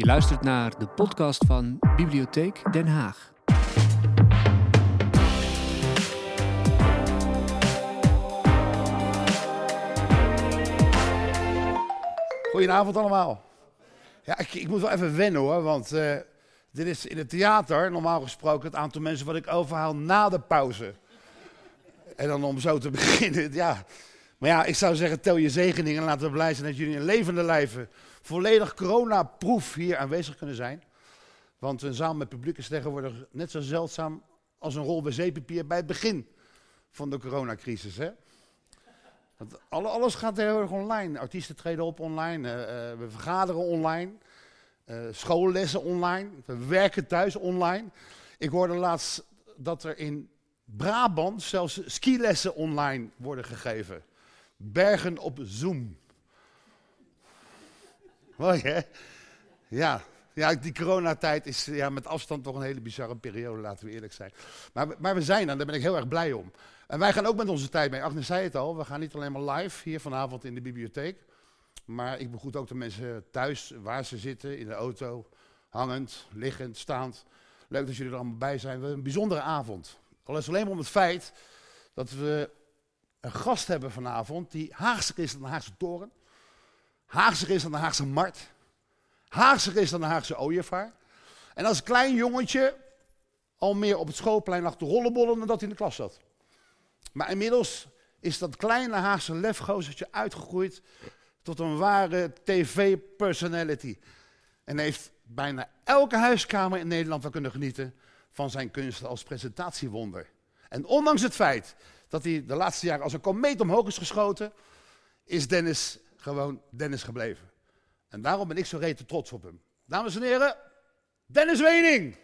Je luistert naar de podcast van Bibliotheek Den Haag. Goedenavond allemaal. Ja, ik, ik moet wel even wennen hoor, want eh, dit is in het theater normaal gesproken het aantal mensen wat ik overhaal na de pauze. En dan om zo te beginnen, ja. Maar ja, ik zou zeggen, tel je zegeningen en laten we blij zijn dat jullie in levende lijven volledig coronaproof hier aanwezig kunnen zijn. Want een zaal met publiek is tegenwoordig net zo zeldzaam als een rol wc-papier bij het begin van de coronacrisis. Hè? Want alle, alles gaat heel erg online. Artiesten treden op online, eh, eh, we vergaderen online, eh, schoollessen online, we werken thuis online. Ik hoorde laatst dat er in Brabant zelfs skilessen online worden gegeven. Bergen op Zoom. Mooi hè? Ja, ja die coronatijd is ja, met afstand toch een hele bizarre periode, laten we eerlijk zijn. Maar, maar we zijn er, daar ben ik heel erg blij om. En wij gaan ook met onze tijd mee. Agnes zei het al, we gaan niet alleen maar live hier vanavond in de bibliotheek. Maar ik begroet ook de mensen thuis, waar ze zitten, in de auto, hangend, liggend, staand. Leuk dat jullie er allemaal bij zijn. We hebben een bijzondere avond. Al is alleen maar om het feit dat we een gast hebben vanavond die Haagser is dan de Haagse Toren. Haagser is dan de Haagse Mart. Haagser is dan de Haagse ooievaar. En als klein jongetje al meer op het schoolplein lag te rollenbollen dan dat hij in de klas zat. Maar inmiddels is dat kleine Haagse lefgozertje uitgegroeid tot een ware tv-personality. En heeft bijna elke huiskamer in Nederland wel kunnen genieten van zijn kunsten als presentatiewonder. En ondanks het feit dat hij de laatste jaren als een komeet omhoog is geschoten, is Dennis gewoon Dennis gebleven. En daarom ben ik zo rete trots op hem. Dames en heren, Dennis Wening!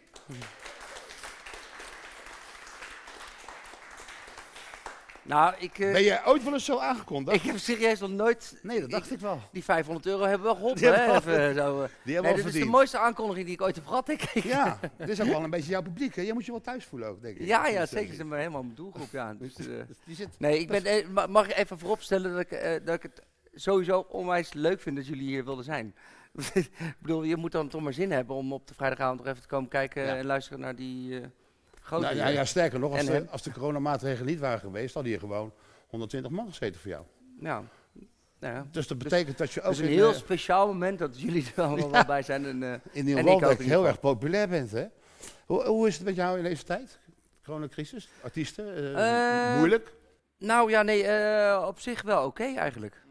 Nou, ik, eh, Ben jij ooit wel eens zo aangekondigd? ik heb serieus nog nooit... Nee, dat dacht ik wel. Die 500 euro hebben wel geholpen, Die hebben hè? Even zo, eh. Die hebben Nee, we al dit is de mooiste aankondiging die ik ooit heb gehad, denk ik. Ja, dit is ook wel een beetje jouw publiek. Hè? Je moet je wel thuis voelen ook, denk ik. Ja, ja, Dus, eh, zeker. Ze zijn maar helemaal mijn doelgroep, ja. Dus, eh, Die zit... nee, ik ben, eh, ma- mag ik even vooropstellen dat ik, eh, dat ik het sowieso onwijs leuk vind dat jullie hier wilden zijn. ik bedoel, je moet dan toch maar zin hebben om op de vrijdagavond nog even te komen kijken Ja. en luisteren naar die eh grote... Nou, ja, ja, sterker nog, als En de, hem. als de coronamaatregelen niet waren geweest, hadden hier gewoon 120 man gezeten voor jou. Ja. Nou ja. Dus dat betekent dat je ook Het is een heel eh, speciaal moment dat jullie er allemaal wel bij zijn. En, eh, in in ieder heel erg populair bent. Hè? Hoe, hoe is het met jou in deze tijd? Coronacrisis? Artiesten? eh, moeilijk? Nou ja, nee, op zich wel oké eigenlijk.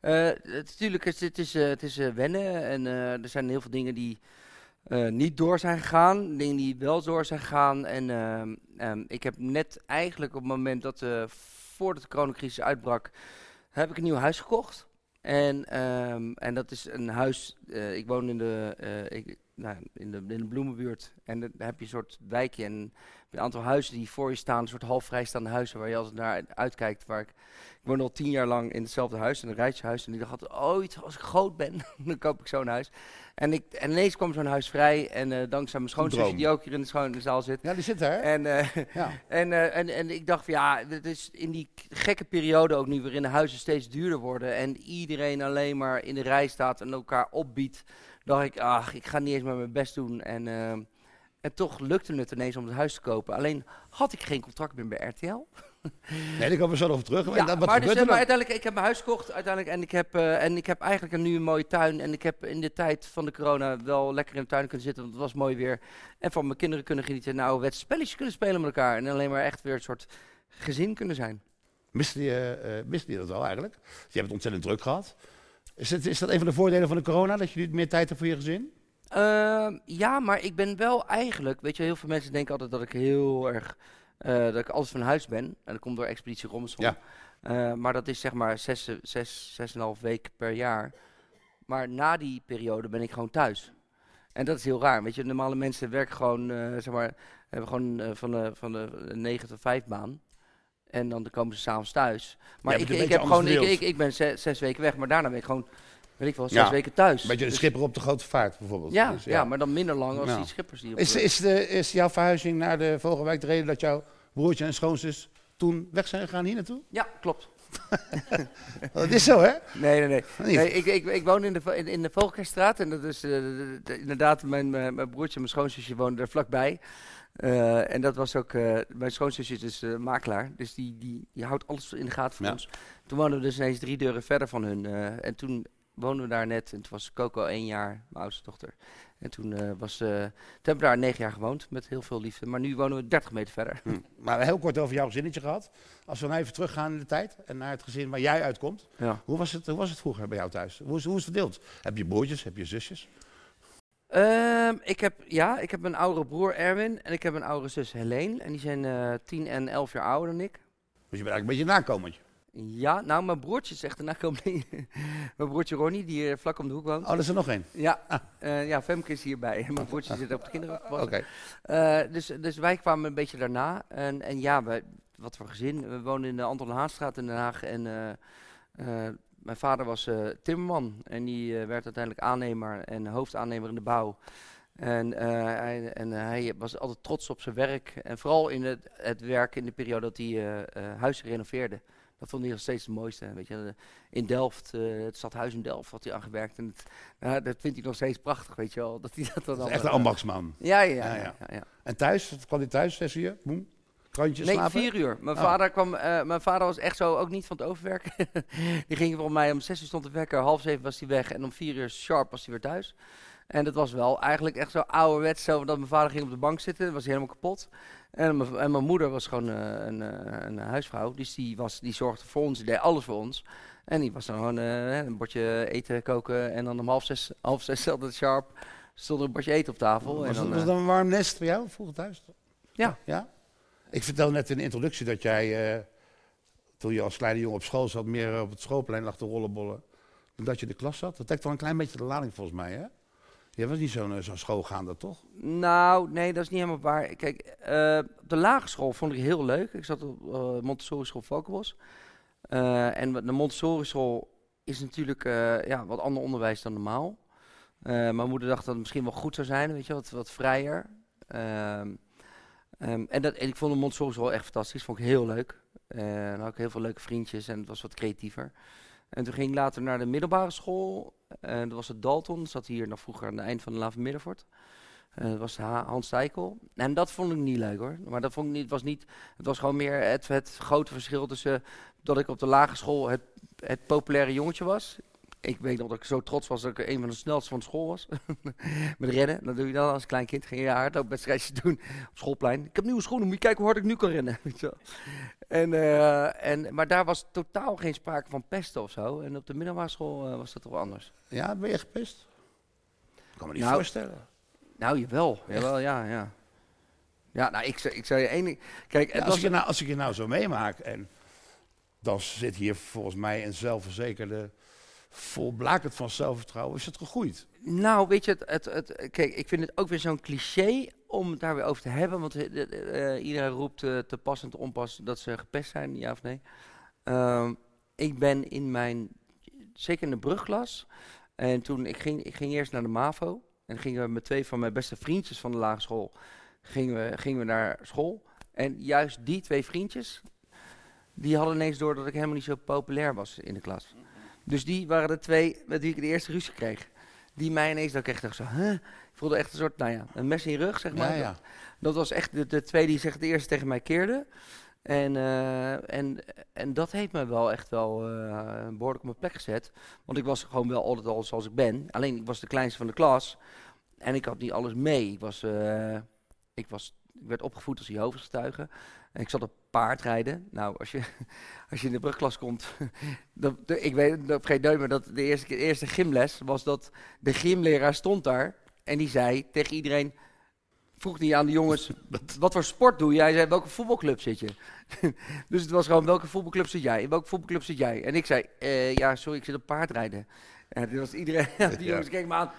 Het, natuurlijk, is, het is, het is wennen en er zijn heel veel dingen die eh, niet door zijn gegaan, dingen die wel door zijn gegaan. En ehm, ehm, ik heb net eigenlijk op het moment dat, eh voordat de coronacrisis uitbrak, heb ik een nieuw huis gekocht. En, ehm, en dat is een huis, eh, ik woon in de, ik, nou, in, de, in de bloemenbuurt en dan heb je een soort wijkje en een aantal huizen die voor je staan, een soort half vrijstaande huizen waar je altijd naar uitkijkt. Waar ik, ik woon al tien jaar lang in hetzelfde huis, in een rijtjehuis. En ik dacht altijd, ooit, als ik groot ben, dan koop ik zo'n huis. En, ik, en ineens kwam zo'n huis vrij. En eh, dankzij mijn schoonzusje, die ook hier in de, de zaal zit. Ja, die zit daar. En, eh, Ja. en, eh, en, en ik dacht van ja, dit is in die gekke periode ook nu waarin de huizen steeds duurder worden. En iedereen alleen maar in de rij staat en elkaar opbiedt. Dacht ik, ach, ik ga niet eens maar mijn best doen. En, en toch lukte het ineens om het huis te kopen. Alleen had ik geen contract meer bij RTL. Nee, daar komen we zo nog op terug. Ja, dat, wat maar, dus, eh, maar dan? uiteindelijk, ik heb mijn huis gekocht uiteindelijk, en, ik heb, eh, en ik heb eigenlijk nu een mooie tuin. En ik heb in de tijd van de corona wel lekker in de tuin kunnen zitten, want het was mooi weer. En van mijn kinderen kunnen genieten en ouderwetse spelletjes kunnen spelen met elkaar. En alleen maar echt weer een soort gezin kunnen zijn. Miste je, miste je dat wel eigenlijk? Je hebt het ontzettend druk gehad. Is, het, is dat een van de voordelen van de corona, dat je niet meer tijd hebt voor je gezin? Ehm, ja, maar ik ben wel eigenlijk, weet je, heel veel mensen denken altijd dat ik heel erg, dat ik alles van huis ben. En dat komt door Expeditie Robinson. Ja. Eh, maar dat is zeg maar zes, zes, zes en een half week per jaar. Maar na die periode ben ik gewoon thuis. En dat is heel raar, weet je. Normale mensen werken gewoon, eh, zeg maar, hebben gewoon eh, van, de, van de 9 tot 5 baan. En dan komen ze s'avonds thuis. Maar Ja, ik, een ik, heb gewoon, ik, ik, ik ben zes, zes weken weg, maar daarna ben ik gewoon, weet ik wel, zes Ja, weken thuis. Een beetje de Dus- schipper op de grote vaart bijvoorbeeld. ja, Dus, ja. maar dan minder lang als Ja. die schippers die op Is, is, de, is jouw verhuizing naar de Vogelwijk de reden dat jouw broertje en schoonzus toen weg zijn gegaan hier naartoe? Ja, klopt. Dat is zo, hè? Nee, nee, nee. Niet? nee ik, ik, ik woon in de, in, in de Vogelkerstraat en dat is eh, de- de- inderdaad, mijn, mijn, mijn broertje en mijn schoonzusje woonden er vlakbij. Eh, en dat was ook, eh, mijn schoonzusje is dus makelaar, dus die, die, die houdt alles in de gaten voor Ja. ons. Toen woonden we dus ineens drie deuren verder van hun. en toen woonden we daar net, en toen was Coco één jaar, mijn oudste dochter. En toen, eh, was, toen hebben we daar negen jaar gewoond, met heel veel liefde. Maar nu wonen we 30 meter verder. Hm. Maar heel kort over jouw gezinnetje gehad. Als we nou even teruggaan in de tijd en naar het gezin waar jij uitkomt. Ja. Hoe was het, hoe was het vroeger bij jou thuis? Hoe is, hoe is het verdeeld? Heb je broertjes, heb je zusjes? Ehm, ik heb, ja, ik heb een oudere broer Erwin en ik heb een oudere zus Helene. En die zijn eh 10 en 11 jaar ouder dan ik. Dus je bent eigenlijk een beetje een nakomertje. Ja, nou, mijn broertje echt een nakomeling. mijn broertje Ronnie, die hier vlak om de hoek woont. Oh, er is er nog één. Ja, eh, ja, Femke is hierbij. mijn broertje zit op de kinderen. Oké. Eh, dus, dus wij kwamen een beetje daarna. En, en ja, wij, wat voor gezin. We woonden in de Anton Haanstraat in Den Haag. En eh, eh, mijn vader was eh, timmerman. En die eh, werd uiteindelijk aannemer en hoofdaannemer in de bouw. En, eh, hij, en hij was altijd trots op zijn werk. En vooral in het, het werk in de periode dat hij eh, eh, huizen renoveerde. Dat vond hij nog steeds het mooiste. Weet je. In Delft, eh, het stadhuis in Delft, had hij aangewerkt. En het, nou, dat vindt hij nog steeds prachtig, weet je wel. Dat hij dat dan Dat is echt een ambachtsman. Ja, ja, ja. Ja, ja. En thuis? Wat kwam hij thuis? Zes uur? Boem? Krantje Nee, slapen? vier uur. Mijn, Oh. vader kwam, eh, mijn vader was echt zo ook niet van het overwerken. die ging volgens mij om zes uur stond de wekker, half zeven was hij weg en om vier uur sharp was hij weer thuis. En dat was wel eigenlijk echt zo ouderwets, zo dat mijn vader ging op de bank zitten, was hij helemaal kapot. En mijn, en mijn moeder was gewoon eh, een, eh, een huisvrouw, dus die, was, die zorgde voor ons, die deed alles voor ons. En die was dan gewoon eh, een bordje eten koken en dan om half zes, half zes altijd sharp stond er een bordje eten op tafel. Was, en dan, was dan een warm nest voor jou vroeger thuis? Ja. ja? Ik vertelde net in de introductie dat jij, toen je als kleine jongen op school zat, meer op het schoolplein lag te rollenbollen. Dan dat je in de klas zat. Dat trekt wel een klein beetje de lading volgens mij, hè? Je was niet zo'n eh, zo'n schoolgaande, toch? Nou, nee, dat is niet helemaal waar. Kijk, eh, de lagere school vond ik heel leuk. Ik zat op eh, Montessori school Valkenbos. Eh, en de Montessori school is natuurlijk ja, wat ander onderwijs dan normaal. Mijn moeder dacht dat het misschien wel goed zou zijn, weet je, wat, wat vrijer. Ehm, ehm, en, dat, en ik vond de Montessori school echt fantastisch, vond ik heel leuk. Dan had ik heel veel leuke vriendjes en het was wat creatiever. En toen ging ik later naar de middelbare school. En dat was het Dalton, dat zat hier nog vroeger aan het eind van de Lave Middenvoort. Eh, dat was Ha- Hans Steikel. En dat vond ik niet leuk hoor. Maar dat vond ik niet, was niet, het was gewoon meer het, het grote verschil tussen dat ik op de lagere school het, het populaire jongetje was. Ik weet nog dat ik zo trots was dat ik een van de snelste van de school was. Met rennen, dat doe je dan als klein kind. Ging je hardloopwedstrijdjes doen op schoolplein. Ik heb nieuwe schoenen, moet je kijken hoe hard ik nu kan rennen. Weet je wel. En, eh, en, maar daar was totaal geen sprake van pesten of zo. En op de middelbare school eh, was dat toch anders. Ja, ben je gepest? Ik kan me niet Nou, voorstellen. Nou, jawel. Jawel, ja, ja. Ja, nou, ik, ik zou je één ding... Kijk, Ja, als, was... ik je nou, als ik je nou zo meemaak en dan zit hier volgens mij een zelfverzekerde, volblakend van zelfvertrouwen, is het gegroeid. Nou, weet je, het, het, het, kijk, ik vind het ook weer zo'n cliché om het daar weer over te hebben. Want eh, eh, iedereen roept eh, te pas en te onpas dat ze gepest zijn, ja of nee. Ehm, ik ben in mijn, zeker in de brugklas, en toen ik ging, ik ging eerst naar de MAVO. En gingen we met twee van mijn beste vriendjes van de lagere school, gingen we, gingen we naar school. En juist die twee vriendjes, die hadden ineens door dat ik helemaal niet zo populair was in de klas. Dus die waren de twee met wie ik de eerste ruzie kreeg. Die mij ineens, dat ik echt dacht zo, huh? Ik voelde echt een soort, nou ja, een mes in je rug, zeg maar. Ja, ja. Dat, dat was echt de, de twee die zich de eerste tegen mij keerden. En, eh, en, en dat heeft me wel echt wel eh, behoorlijk op mijn plek gezet. Want ik was gewoon wel altijd al zoals ik ben. Alleen ik was de kleinste van de klas. En ik had niet alles mee. Ik, was, eh, ik, was, ik werd opgevoed als Jehovah's getuige. En ik zat op paardrijden. Nou, als je, als je in de brugklas komt. ik weet dat vergeet nooit meer dat de eerste, de eerste gymles was dat de gymleraar stond daar. En die zei tegen iedereen. Vroeg hij aan de jongens, wat voor sport doe jij? Hij zei, welke voetbalclub zit je? dus het was gewoon, welke voetbalclub zit jij? In welke voetbalclub zit jij? En ik zei, eh, ja, sorry, ik zit op paardrijden. En toen was iedereen, die Ja. jongens keken me aan.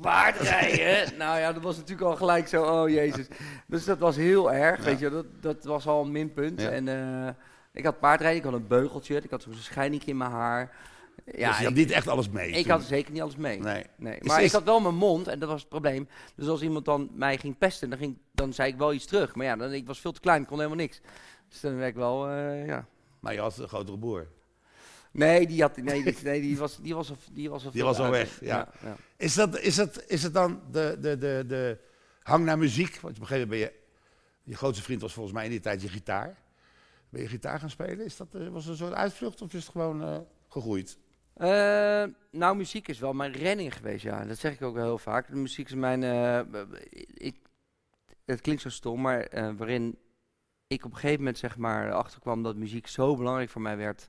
Paardrijden? nou ja, dat was natuurlijk al gelijk zo, oh jezus. Dus dat was heel erg, weet je, dat, dat was al een minpunt. En eh, ik had paardrijden, ik had een beugeltje, ik had zo'n schijning in mijn haar. Ja, dus je had ik, niet echt alles mee. ik toen. had zeker niet alles mee. Nee. Nee, maar is- ik had wel mijn mond en dat was het probleem. Dus als iemand dan mij ging pesten, dan, ging, dan zei ik wel iets terug. Maar ja, dan, ik was veel te klein, ik kon helemaal niks. Dus dan werd ik wel, eh, ja. Maar je had een grotere broer. Nee, die, had, nee, die, nee, die was, die was, al- die was al Die veel was al uit. weg, ja. ja. Is, dat, is, het, is het dan de, de, de, de hang naar muziek? Want op een gegeven moment ben je... Je grootste vriend was volgens mij in die tijd je gitaar. Ben je gitaar gaan spelen? Is dat, eh, was het een soort uitvlucht of is het gewoon eh, gegroeid? Eh, nou, muziek is wel mijn redding geweest, ja. Dat zeg ik ook wel heel vaak. De muziek is mijn... ik, het klinkt zo stom, maar waarin ik op een gegeven moment zeg maar achterkwam dat muziek zo belangrijk voor mij werd,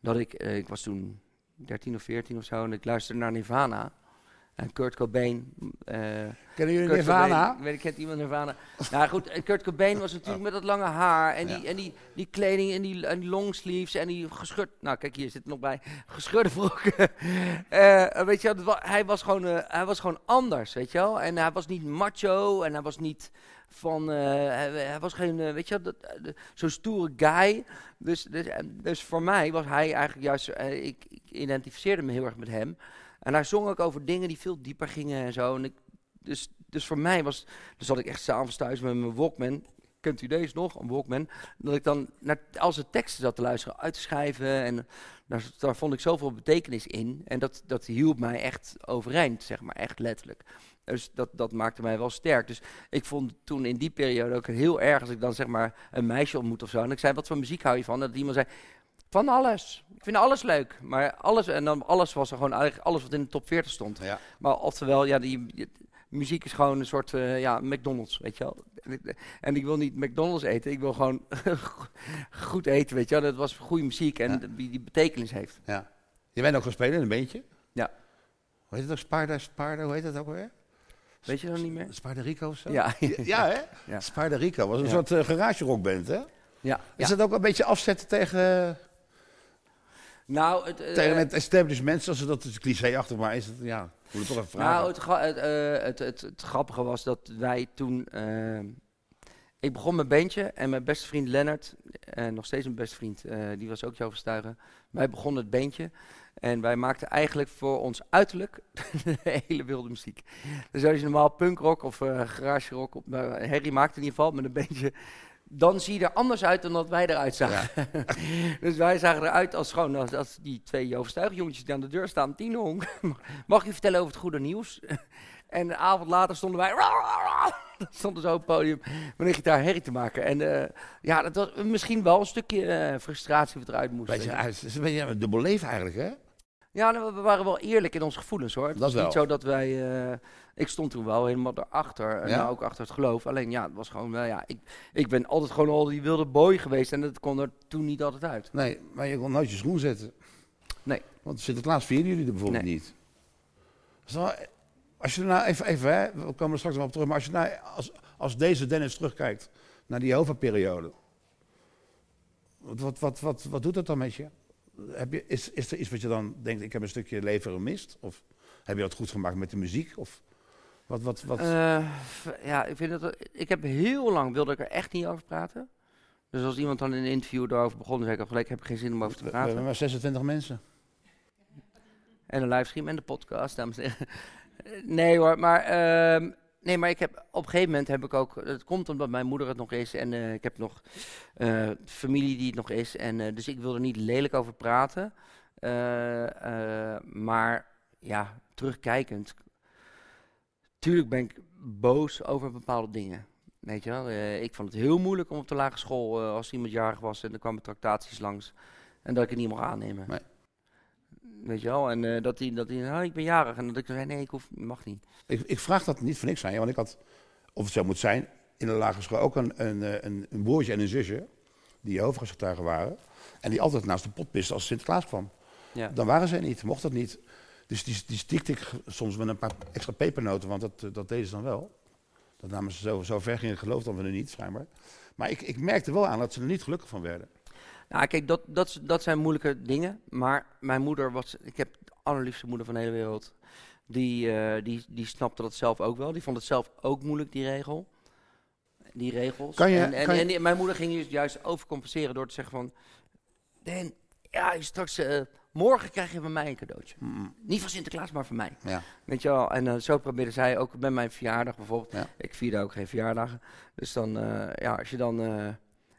dat ik... ik was toen 13 of 14 of zo en ik luisterde naar Nirvana. En Kurt Cobain... eh, Kennen jullie Kurt Nirvana? Cobain, weet ik, kent iemand Nirvana? nou goed, en Kurt Cobain was natuurlijk met dat lange haar en die, en die, die kleding en die, en die longsleeves en die gescheurd... Nou kijk, hier zit het nog bij. Gescheurde broeken. Eh, weet je wel, hij was, gewoon, eh, hij was gewoon anders, weet je wel. En hij was niet macho en hij was niet van... eh, hij, hij was geen, eh, weet je dat- eh, zo'n stoere guy. Dus, dus, dus voor mij was hij eigenlijk juist... eh, ik, ik identificeerde me heel erg met hem. En hij zong ook over dingen die veel dieper gingen en zo. En ik, dus, dus voor mij was... Dus zat ik echt s'avonds thuis met mijn Walkman. Kent u deze nog? Een Walkman. Dat ik dan naar al zijn teksten zat te luisteren, uit te schrijven. En daar, daar vond ik zoveel betekenis in. En dat, dat hielp mij echt overeind, zeg maar. Echt letterlijk. Dus dat, dat maakte mij wel sterk. Dus ik vond toen in die periode ook heel erg... als ik dan zeg maar een meisje ontmoet of zo... en ik zei, wat voor muziek hou je van? Dat iemand zei, van alles. Ik vind alles leuk. Maar alles, en dan alles was er gewoon eigenlijk alles wat in de top 40 stond. Ja. Maar oftewel, ja, die, die- muziek is gewoon een soort eh, ja, McDonald's, weet je wel. En ik, en ik wil niet McDonald's eten, ik wil gewoon goed eten, weet je wel. Dat was goede muziek en Ja. die, die betekenis heeft. ja. Je bent ook gaan spelen in een beentje? Ja. Hoe heet het ook? Sparda, Sparda, hoe heet dat ook weer? Weet je dat niet meer? Sparda Rico of zo? Ja. Ja, hè? Ja. Rico was een soort uh, garage rockband, hè? ja. Is dat ook een beetje afzetten tegen, Nou, het, eh, tegen het establishment, zoals ze dat is clichéachtig, maar is het, ja, moet het toch even vragen. Nou, het, gra- het, eh, het, het, het grappige was dat wij toen... eh, ik begon mijn bandje en mijn beste vriend Lennart, en nog steeds mijn beste vriend, die was ook jouw verstuigen. Wij begonnen het bandje en wij maakten eigenlijk voor ons uiterlijk de hele wilde muziek. Dus als je normaal punkrock of garage rock, op, uh, Harry maakte in ieder geval met een bandje, dan zie je er anders uit dan dat wij eruit zagen. dus wij zagen eruit als gewoon als, als die twee overstuigjongetjes die aan de deur staan. Tino, mag je vertellen over het goede nieuws? en een avond later stonden wij... stonden zo op het podium met een gitaar herrie te maken. En eh, ja, dat was misschien wel een stukje eh, frustratie wat eruit moest. Beetje, weet je. het is een beetje een dubbel leven eigenlijk, hè? Ja, nou, we waren wel eerlijk in onze gevoelens hoor. Het Dat is wel. niet zo dat wij... eh, ik stond toen wel helemaal erachter. En Ja? nou, ook achter het geloof. Alleen ja, het was gewoon wel... Ja, ik, ik ben altijd gewoon al die wilde boy geweest. En dat kon er toen niet altijd uit. Nee, maar je kon nooit je schoen zetten. Nee. Want Sinterklaas vieren jullie er bijvoorbeeld Nee. niet. Dan- als je nou even, even hè, we komen er straks nog op terug, maar als je nou, als, als deze Dennis terugkijkt naar die Jehovah-periode, wat, wat, wat, wat, wat doet dat dan met je? Heb je is, is er iets wat je dan denkt, ik heb een stukje leven gemist? Of heb je dat goed gemaakt met de muziek? Of wat, wat, wat? Eh, ja, ik vind het... Ik heb heel lang wilde ik er echt niet over praten. Dus als iemand dan in een interview daarover begon, dan zei ik al gelijk, ik heb er geen zin om over te we, we praten. hebben maar 26 mensen. En een livestream en de podcast, dames en heren. Nee hoor, maar, ehm, nee, maar ik heb, op een gegeven moment heb ik ook... Het komt omdat mijn moeder het nog is en eh, ik heb nog eh, familie die het nog is. En, eh, dus ik wil er niet lelijk over praten. Eh, eh, maar ja, terugkijkend... Tuurlijk ben ik boos over bepaalde dingen. Weet je wel, eh, ik vond het heel moeilijk om op de lagere school, eh, als iemand jarig was en er kwamen tractaties langs, en dat ik het niet mocht aannemen. Nee. Weet je wel, en eh, dat hij, dat hij, oh, ik ben jarig, en dat ik zei, nee, ik hoef, mag niet. Ik, ik vraag dat niet voor niks aan je, want ik had, of het zo moet zijn, in de lagere school ook een, een, een, een broertje en een zusje, die Jehovah's-getuigen waren. En die altijd naast de pot pisten als Sinterklaas kwam. Ja. Dan waren zij niet, mocht dat niet. Dus die, die stiekte ik soms met een paar extra pepernoten, want dat, eh, dat deden ze dan wel. Dat namen ze zo, zo ver gingen, geloofden we er niet, schijnbaar. Maar ik, ik merkte wel aan dat ze er niet gelukkig van werden. Nou, kijk, dat, dat, dat zijn moeilijke dingen, maar mijn moeder was, ik heb de allerliefste moeder van de hele wereld, die, eh, die, die snapte dat zelf ook wel, die vond het zelf ook moeilijk, die regel. Die regels. Kan je- en, en, kan je- en mijn moeder ging juist- juist overcompenseren door te zeggen van, Dan, ja, straks, eh, morgen krijg je van mij een cadeautje. Mm, Niet van Sinterklaas, maar van mij. ja. Weet je wel, en eh, zo probeerde zij ook bij mijn verjaardag bijvoorbeeld. Ja. Ik vierde ook geen verjaardagen. Dus dan, eh, ja, als je dan, eh,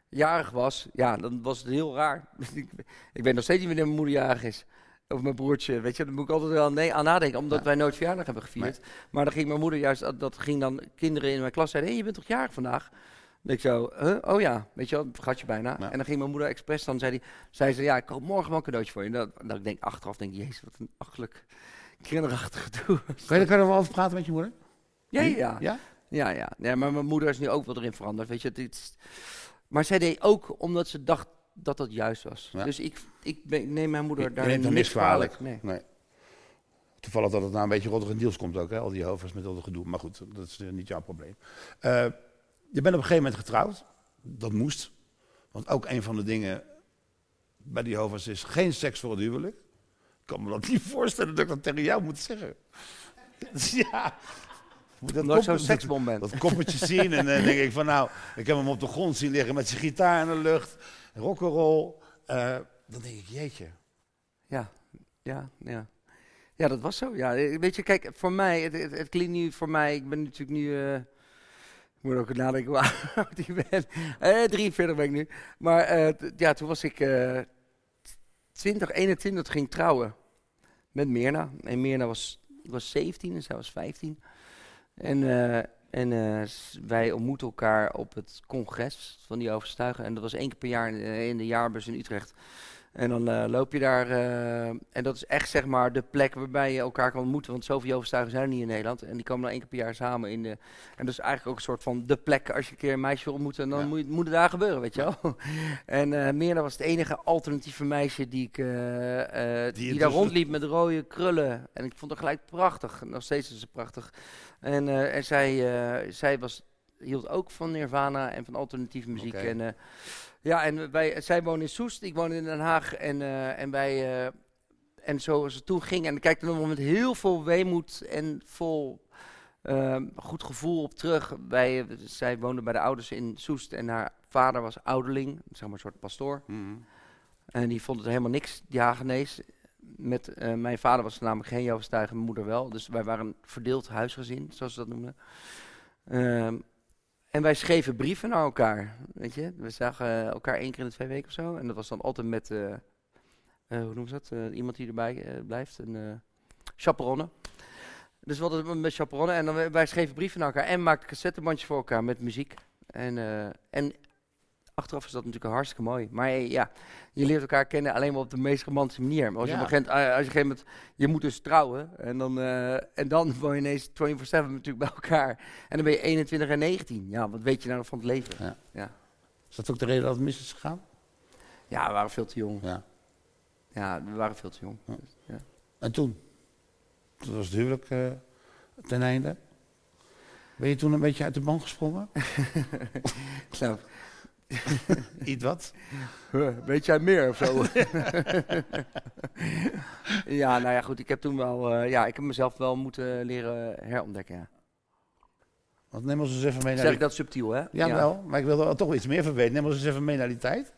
jarig was, ja, dan was het heel raar. ik, ik weet nog steeds niet wanneer mijn moeder jarig is. Of mijn broertje, weet je, daar moet ik altijd wel nee, aan nadenken, omdat Ja. wij nooit verjaardag hebben gevierd. Maar dan ging mijn moeder juist, dat- ging dan kinderen in mijn klas zeiden, hé, je bent toch jarig vandaag? Ik zo, huh? oh ja, weet je wel, vergat je bijna. Ja. En dan ging mijn moeder expres, dan zei, die, zei ze, ja, ik koop morgen wel een cadeautje voor je. En dat, dat ik denk, achteraf denk ik, jezus, wat een achterlijk kinderachtig gedoe. Kan je, kan je er wel over praten met je moeder? Ja, ja. Ja? Ja, ja. ja, maar mijn moeder is nu ook wel erin veranderd. Weet je, het. Maar zij deed ook omdat ze dacht dat dat juist was. Ja. Dus ik, ik, ben- neem mijn moeder daar hem niks niks kwalijk. Nee. Nee. Toevallig dat het nou een beetje rottig en deals komt ook, hè? al die hovers met al dat gedoe. Maar goed, dat is niet jouw probleem. Eh, je bent op een gegeven moment getrouwd. Dat moest. Want ook een van de dingen bij die hovers is geen seks voor het huwelijk. Ik kan me dat niet voorstellen dat ik dat tegen jou moet zeggen. Ja. Moet dat ik zo'n seksbom ben. dat koppeltje zien en dan denk ik van nou, ik heb hem op de grond zien liggen met zijn gitaar in de lucht, rock'n'roll. Eh dan denk ik, jeetje. Ja, ja, ja. Ja, dat was zo. Ja, Eh, weet je, kijk, voor mij, het, het, het klinkt nu voor mij, ik ben natuurlijk nu, eh, moet ook nadenken hoe oud ik ben. Eh, 43 ben ik nu. Maar eh, ja, toen was ik eh 20, 21, toen ging trouwen met Mirna. En Mirna was, was 17 en zij was 15. En, eh, en eh, wij ontmoeten elkaar op het congres van die overstuigen. En dat was één keer per jaar in de jaarbus in Utrecht. En dan eh, loop je daar. eh, en dat is echt zeg maar de plek waarbij je elkaar kan ontmoeten. Want zoveel overstuigen zijn er niet in Nederland. En die komen dan één keer per jaar samen in de. En dat is eigenlijk ook een soort van de plek als je een keer een meisje wil ontmoeten. Dan Ja. moet, moet het daar gebeuren, weet je wel. en eh Mirna was het enige alternatieve meisje die, ik, eh, die, daar intussen- rondliep met rode krullen. En ik vond haar gelijk prachtig. Nog steeds is ze prachtig. En, en zij, zij was, hield ook van Nirvana en van alternatieve muziek. En, ja, en wij, zij woonde in Soest, ik woonde in Den Haag. En, eh, en wij... eh, en zoals het toen ging, en ik kijk er nog met heel veel weemoed en vol ehm, goed gevoel op terug. Wij, eh, zij woonde bij de ouders in Soest en haar vader was ouderling, zeg maar een soort pastoor. En die vond het helemaal niks, die Hagenees. Met, eh, mijn vader was namelijk geen Jehovah's Getuige, mijn moeder wel. Dus wij waren een verdeeld huisgezin, zoals ze dat noemden. Ehm, en wij schreven brieven naar elkaar, weet je. We zagen eh, elkaar één keer in de twee weken of zo. En dat was dan altijd met, eh, eh, hoe noemen ze dat? Iemand die erbij blijft, een chaperonne. Dus we hadden met chaperonne en dan, wij- schreven brieven naar elkaar en maakten cassettebandjes voor elkaar met muziek. En, en achteraf is dat natuurlijk hartstikke mooi. Maar ja, je leert elkaar kennen alleen maar op de meest romantische manier. Maar als, je, Ja. eh, als je op een gegeven moment, je moet dus trouwen. En dan, eh, en dan woon je ineens 24-7 natuurlijk bij elkaar. En dan ben je 21 en 19. Ja, wat weet je nou nog van het leven? Ja. Ja, Is dat ook de reden dat het mis is gegaan? ja we waren veel te jong. Ja. Ja, we waren veel te jong. Ja. Dus, ja. En toen? Toen was het huwelijk eh, ten einde. Ben je toen een beetje uit de band gesprongen? Nou, Iets wat? Huh, weet jij meer of zo? ja, nou ja, goed. Ik heb toen wel, eh, ja, ik heb mezelf wel moeten leren herontdekken. Ja. Want neem ons eens even mee naar Zeg die... ik dat subtiel, hè? Ja, wel, maar ik wil er wel toch iets meer van weten. Neem ons eens even mee naar die tijd.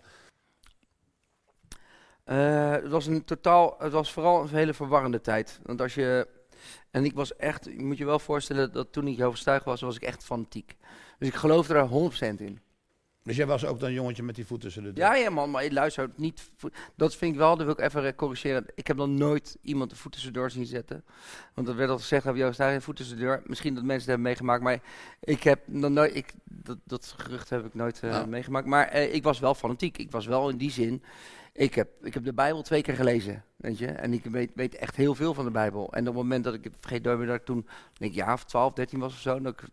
Eh, het was een totaal, het was vooral een hele verwarrende tijd. Want als je, en ik was echt, je moet je wel voorstellen dat toen ik overstuig was, was ik echt fanatiek. Dus ik geloofde er 100% in. Dus jij was ook dan jongetje met die voet tussen de deur? Ja, ja man, maar luister, niet, dat vind ik wel, dat wil ik even corrigeren. Ik heb nog nooit iemand de voet tussendoor zien zetten. Want er werd al gezegd, heb je een voet tussendoor. Misschien dat mensen het hebben meegemaakt, maar ik heb nog nooit, ik, dat, dat gerucht heb ik nooit eh, Nou. meegemaakt. Maar eh, ik was wel fanatiek. Ik was wel in die zin, ik heb, ik heb de Bijbel twee keer gelezen, weet je. En ik weet, weet echt heel veel van de Bijbel. En op het moment dat ik, vergeet nooit meer dat ik toen, denk ik, ja, of 12, 13 was of zo, dat ik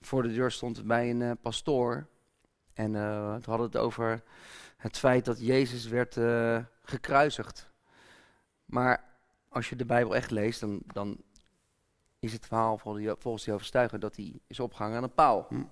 voor de deur stond bij een eh, pastoor. En eh we hadden het over het feit dat Jezus werd eh, gekruisigd. Maar als je de Bijbel echt leest, dan, dan is het verhaal volgens die, dat hij is opgehangen aan een paal. Hm.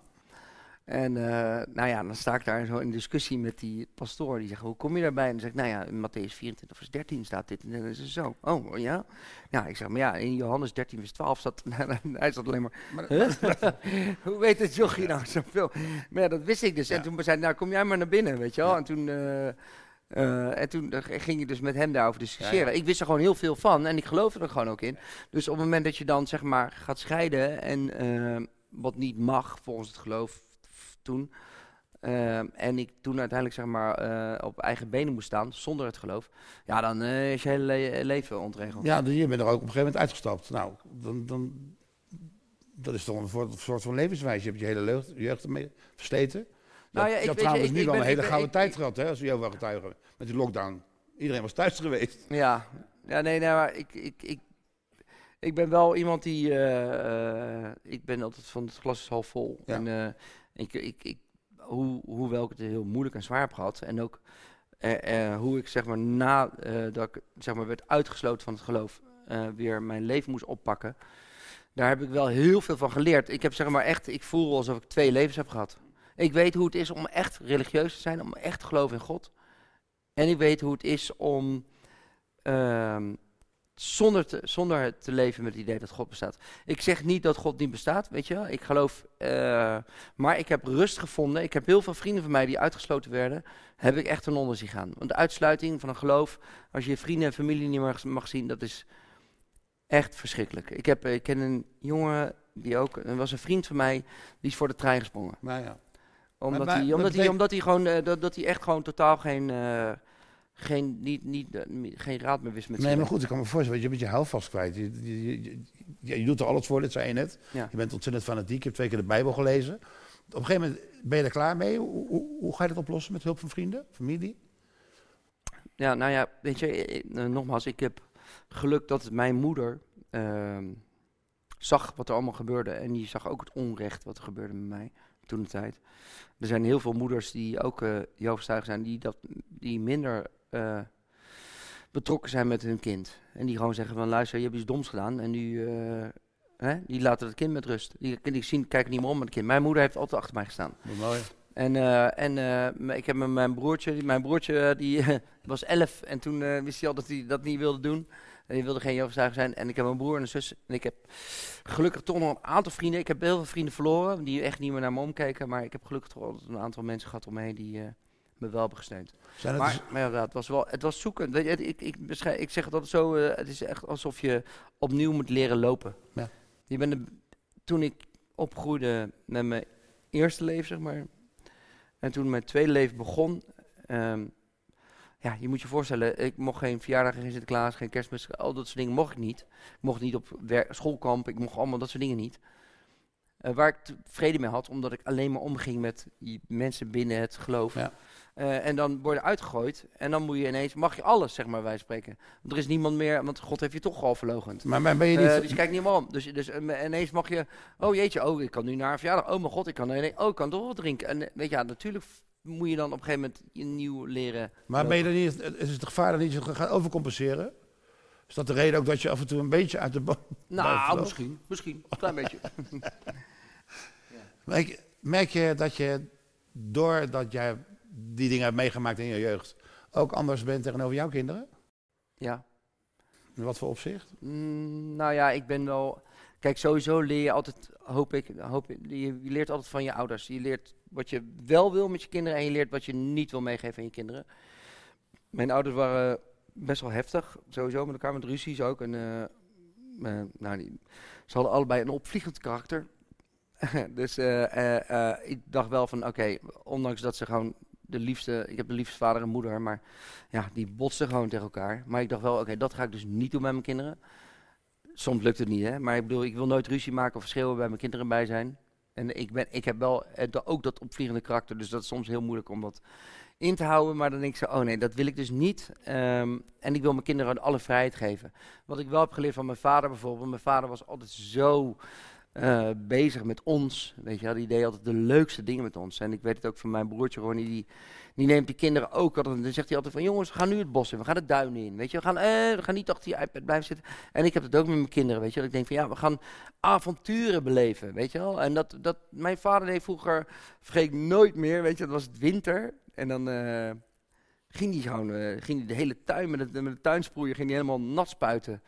En eh, nou ja, dan sta ik daar zo in discussie met die pastoor. Die zegt, hoe kom je daarbij? En dan zeg ik, nou ja, in Matthäus 24 vers 13 staat dit. En dan is het zo. Oh, ja? Ja, ik zeg, maar ja, in Johannes 13 vers 12 staat... hij zat alleen maar... Maar- Huh? hoe weet het jochie nou zoveel? Maar ja, dat wist ik dus. Ja. En toen zei hij, nou kom jij maar naar binnen, weet je wel. En toen... eh, eh, en toen ging je dus met hem daarover discussiëren. Ja, ja. Ik wist er gewoon heel veel van en ik geloofde er gewoon ook in. Dus op het moment dat je dan zeg maar gaat scheiden en wat niet mag volgens het geloof toen, ehm, en ik toen uiteindelijk zeg maar eh, op eigen benen moest staan, zonder het geloof, ja, dan eh, is je hele le- leven ontregeld. Ja, dus je bent er ook op een gegeven moment uitgestapt. Nou, dan, dan, dat is toch een soort van levenswijze. Je hebt je hele jeugd, jeugd ermee versleten. Nou je ja, je ik je, trouwens ik- nu ik wel ben- een hele gouden tijd gehad, hè, als we jou getuigen. Met die lockdown. Iedereen was thuis geweest. Ja, ja nee, nee, maar ik, ik, ik, ik ben wel iemand die, eh, ik ben altijd van het glas is half vol. Ja. En ik, ik, ik, hoe, hoewel ik het heel moeilijk en zwaar heb gehad en ook eh, eh, hoe ik zeg maar na eh, dat ik zeg maar werd uitgesloten van het geloof eh, weer mijn leven moest oppakken, daar heb ik wel heel veel van geleerd. Ik heb zeg maar echt, ik voel alsof ik twee levens heb gehad. Ik weet hoe het is om echt religieus te zijn, om echt te geloven in God. En ik weet hoe het is om ehm, zonder, te, zonder te leven met het idee dat God bestaat. Ik zeg niet dat God niet bestaat, weet je wel. Ik geloof, eh, maar ik heb rust gevonden. Ik heb heel veel vrienden van mij die uitgesloten werden, heb ik echt een onder zien gaan. Want de uitsluiting van een geloof, als je je vrienden en familie niet meer mag zien, dat is echt verschrikkelijk. Ik, heb, ik ken een jongen, die ook, er was een vriend van mij, die is voor de trein gesprongen Nou ja. omdat, maar- hij, omdat, hij, omdat hij gewoon, eh, dat, dat hij echt gewoon totaal geen, eh, geen, niet, niet, eh, geen raad meer wist met Nee, maar goed, ik kan me voorstellen, je bent je houvast kwijt. Je, je, je, doet er alles voor, dat zei je net. Ja. Je bent ontzettend fanatiek, je hebt twee keer de Bijbel gelezen. Op een gegeven moment ben je er klaar mee. Hoe, hoe, hoe ga je dat oplossen met hulp van vrienden, familie? Ja, nou ja, weet je, eh, eh, nogmaals, ik heb geluk dat mijn moeder ehm, zag wat er allemaal gebeurde. En die zag ook het onrecht wat er gebeurde met mij toen de tijd. Er zijn heel veel moeders die ook uh, Jehovah's zijn, die, dat, die minder eh, betrokken zijn met hun kind. En die gewoon zeggen van, luister, je hebt iets doms gedaan en nu... eh, hè, die laten het kind met rust. Die, die zien, kijken niet meer om met het kind. Mijn moeder heeft altijd achter mij gestaan. Mooi. En, eh, en ik heb mijn broertje, die- mijn broertje die was elf en toen wist hij al dat hij dat niet wilde doen. En die wilde geen Jehovah's zijn. En ik heb een broer en een zus. En ik heb gelukkig toch nog een aantal vrienden. Ik heb heel veel vrienden verloren die echt niet meer naar me omkeken. Maar ik heb gelukkig toch altijd een aantal mensen gehad om me heen die me wel gesteund. Zijn het Maar, maar ja, het was wel, het was zoeken. Weet je, Ik, ik, ik zeg het altijd zo, eh, het is echt alsof je opnieuw moet leren lopen. Ja. Je bent de- toen ik opgroeide met mijn eerste leven, zeg maar, en toen mijn tweede leven begon, ehm, ja, je moet je voorstellen, ik mocht geen verjaardag, geen Sinterklaas, geen kerstmis, al dat soort dingen mocht ik niet. Ik mocht niet op schoolkamp, ik mocht allemaal dat soort dingen niet. Eh, waar ik vrede mee had, omdat ik alleen maar omging met die mensen binnen het geloof. Ja. Eh, en dan word je uitgegooid en dan moet je ineens, mag je alles, zeg maar, wij spreken. Want er is niemand meer, want God heeft je toch al verlogend. maar, maar ben je niet... Eh, dus je kijkt niet meer om. Dus, dus eh, ineens mag je, oh jeetje, oh ik kan nu naar een verjaardag. Oh mijn god, ik kan, ineens- oh, ik kan toch wat drinken. En weet je, ja, natuurlijk moet je dan op een gegeven moment je nieuw leren. maar ben je er niet... Is het gevaar dat niet je gaat overcompenseren? Is dat de reden ook dat je af en toe een beetje uit de. Nou, misschien, misschien, een klein beetje. Merk, merk je dat je, doordat jij die dingen hebt meegemaakt in je jeugd, ook anders bent tegenover jouw kinderen? ja. In wat voor opzicht? Mm, nou ja, ik ben wel. Kijk, sowieso leer je altijd, hoop ik, hoop, je, je leert altijd van je ouders. Je leert wat je wel wil met je kinderen en je leert wat je niet wil meegeven aan je kinderen. Mijn ouders waren best wel heftig, sowieso met elkaar, met ruzies ook. En, eh, eh, nou, die, ze hadden allebei een opvliegend karakter. dus eh, ik dacht wel van, oké, ondanks dat ze gewoon de liefste, ik heb de liefste vader en moeder, maar ja, die botsten gewoon tegen elkaar. Maar ik dacht wel, oké, dat ga ik dus niet doen met mijn kinderen. Soms lukt het niet, hè. Maar ik bedoel, ik wil nooit ruzie maken of verschillen bij mijn kinderen bij zijn. En ik, ben, ik heb wel eh, ook dat opvliegende karakter, dus dat is soms heel moeilijk om dat in te houden. Maar dan denk ik zo, oh nee, dat wil ik dus niet. Ehm, en ik wil mijn kinderen alle vrijheid geven. Wat ik wel heb geleerd van mijn vader bijvoorbeeld. Mijn vader was altijd zo eh, bezig met ons. Weet je wel, die deed altijd de leukste dingen met ons. En ik weet het ook van mijn broertje Ronnie, die, die neemt die kinderen ook altijd. Dan zegt hij altijd van, jongens, we gaan nu het bos in, we gaan de duinen in. Weet je, we gaan, eh, we gaan niet achter die iPad blijven zitten. En ik heb het ook met mijn kinderen, weet je. Dat ik denk van, ja, we gaan avonturen beleven, weet je wel. En dat, dat, mijn vader deed vroeger, vergeet nooit meer, weet je, dat was het winter. En dan eh, ging hij gewoon, eh, ging hij de hele tuin met, het, met de tuinsproeier, ging helemaal nat spuiten.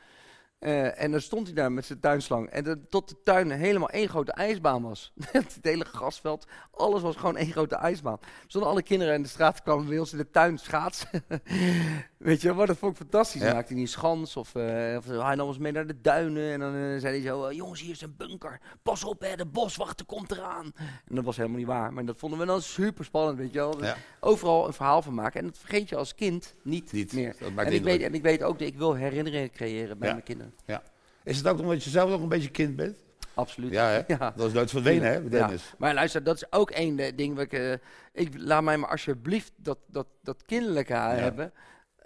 Eh, en dan stond hij daar met zijn tuinslang. En tot de tuin helemaal één grote ijsbaan was. het hele grasveld, alles was gewoon één grote ijsbaan. Er stonden alle kinderen in de straat, kwamen bij ons in de tuin schaatsen. Weet je, maar dat vond ik fantastisch. Ja. Dan maakte hij een schans of, eh, of hij nam ons mee naar de duinen. En dan eh, zei hij zo, eh, jongens, hier is een bunker. Pas op, hè, de boswachter komt eraan. En dat was helemaal niet waar. Maar dat vonden we dan super spannend, weet je wel. Ja. Overal een verhaal van maken. En dat vergeet je als kind niet, Niet. meer. Dat maakt En ik, weet, en ik weet ook, dat ik wil herinneringen creëren bij Ja. mijn kinderen. Is het ook omdat je zelf ook een beetje kind bent? Absoluut. Ja, hè? Ja. Dat is nooit verdwenen, hè, Ja. Dennis? Maar luister, dat is ook één ding. Wat ik, ik, laat mij maar alsjeblieft dat, dat, dat kinderlijke hebben.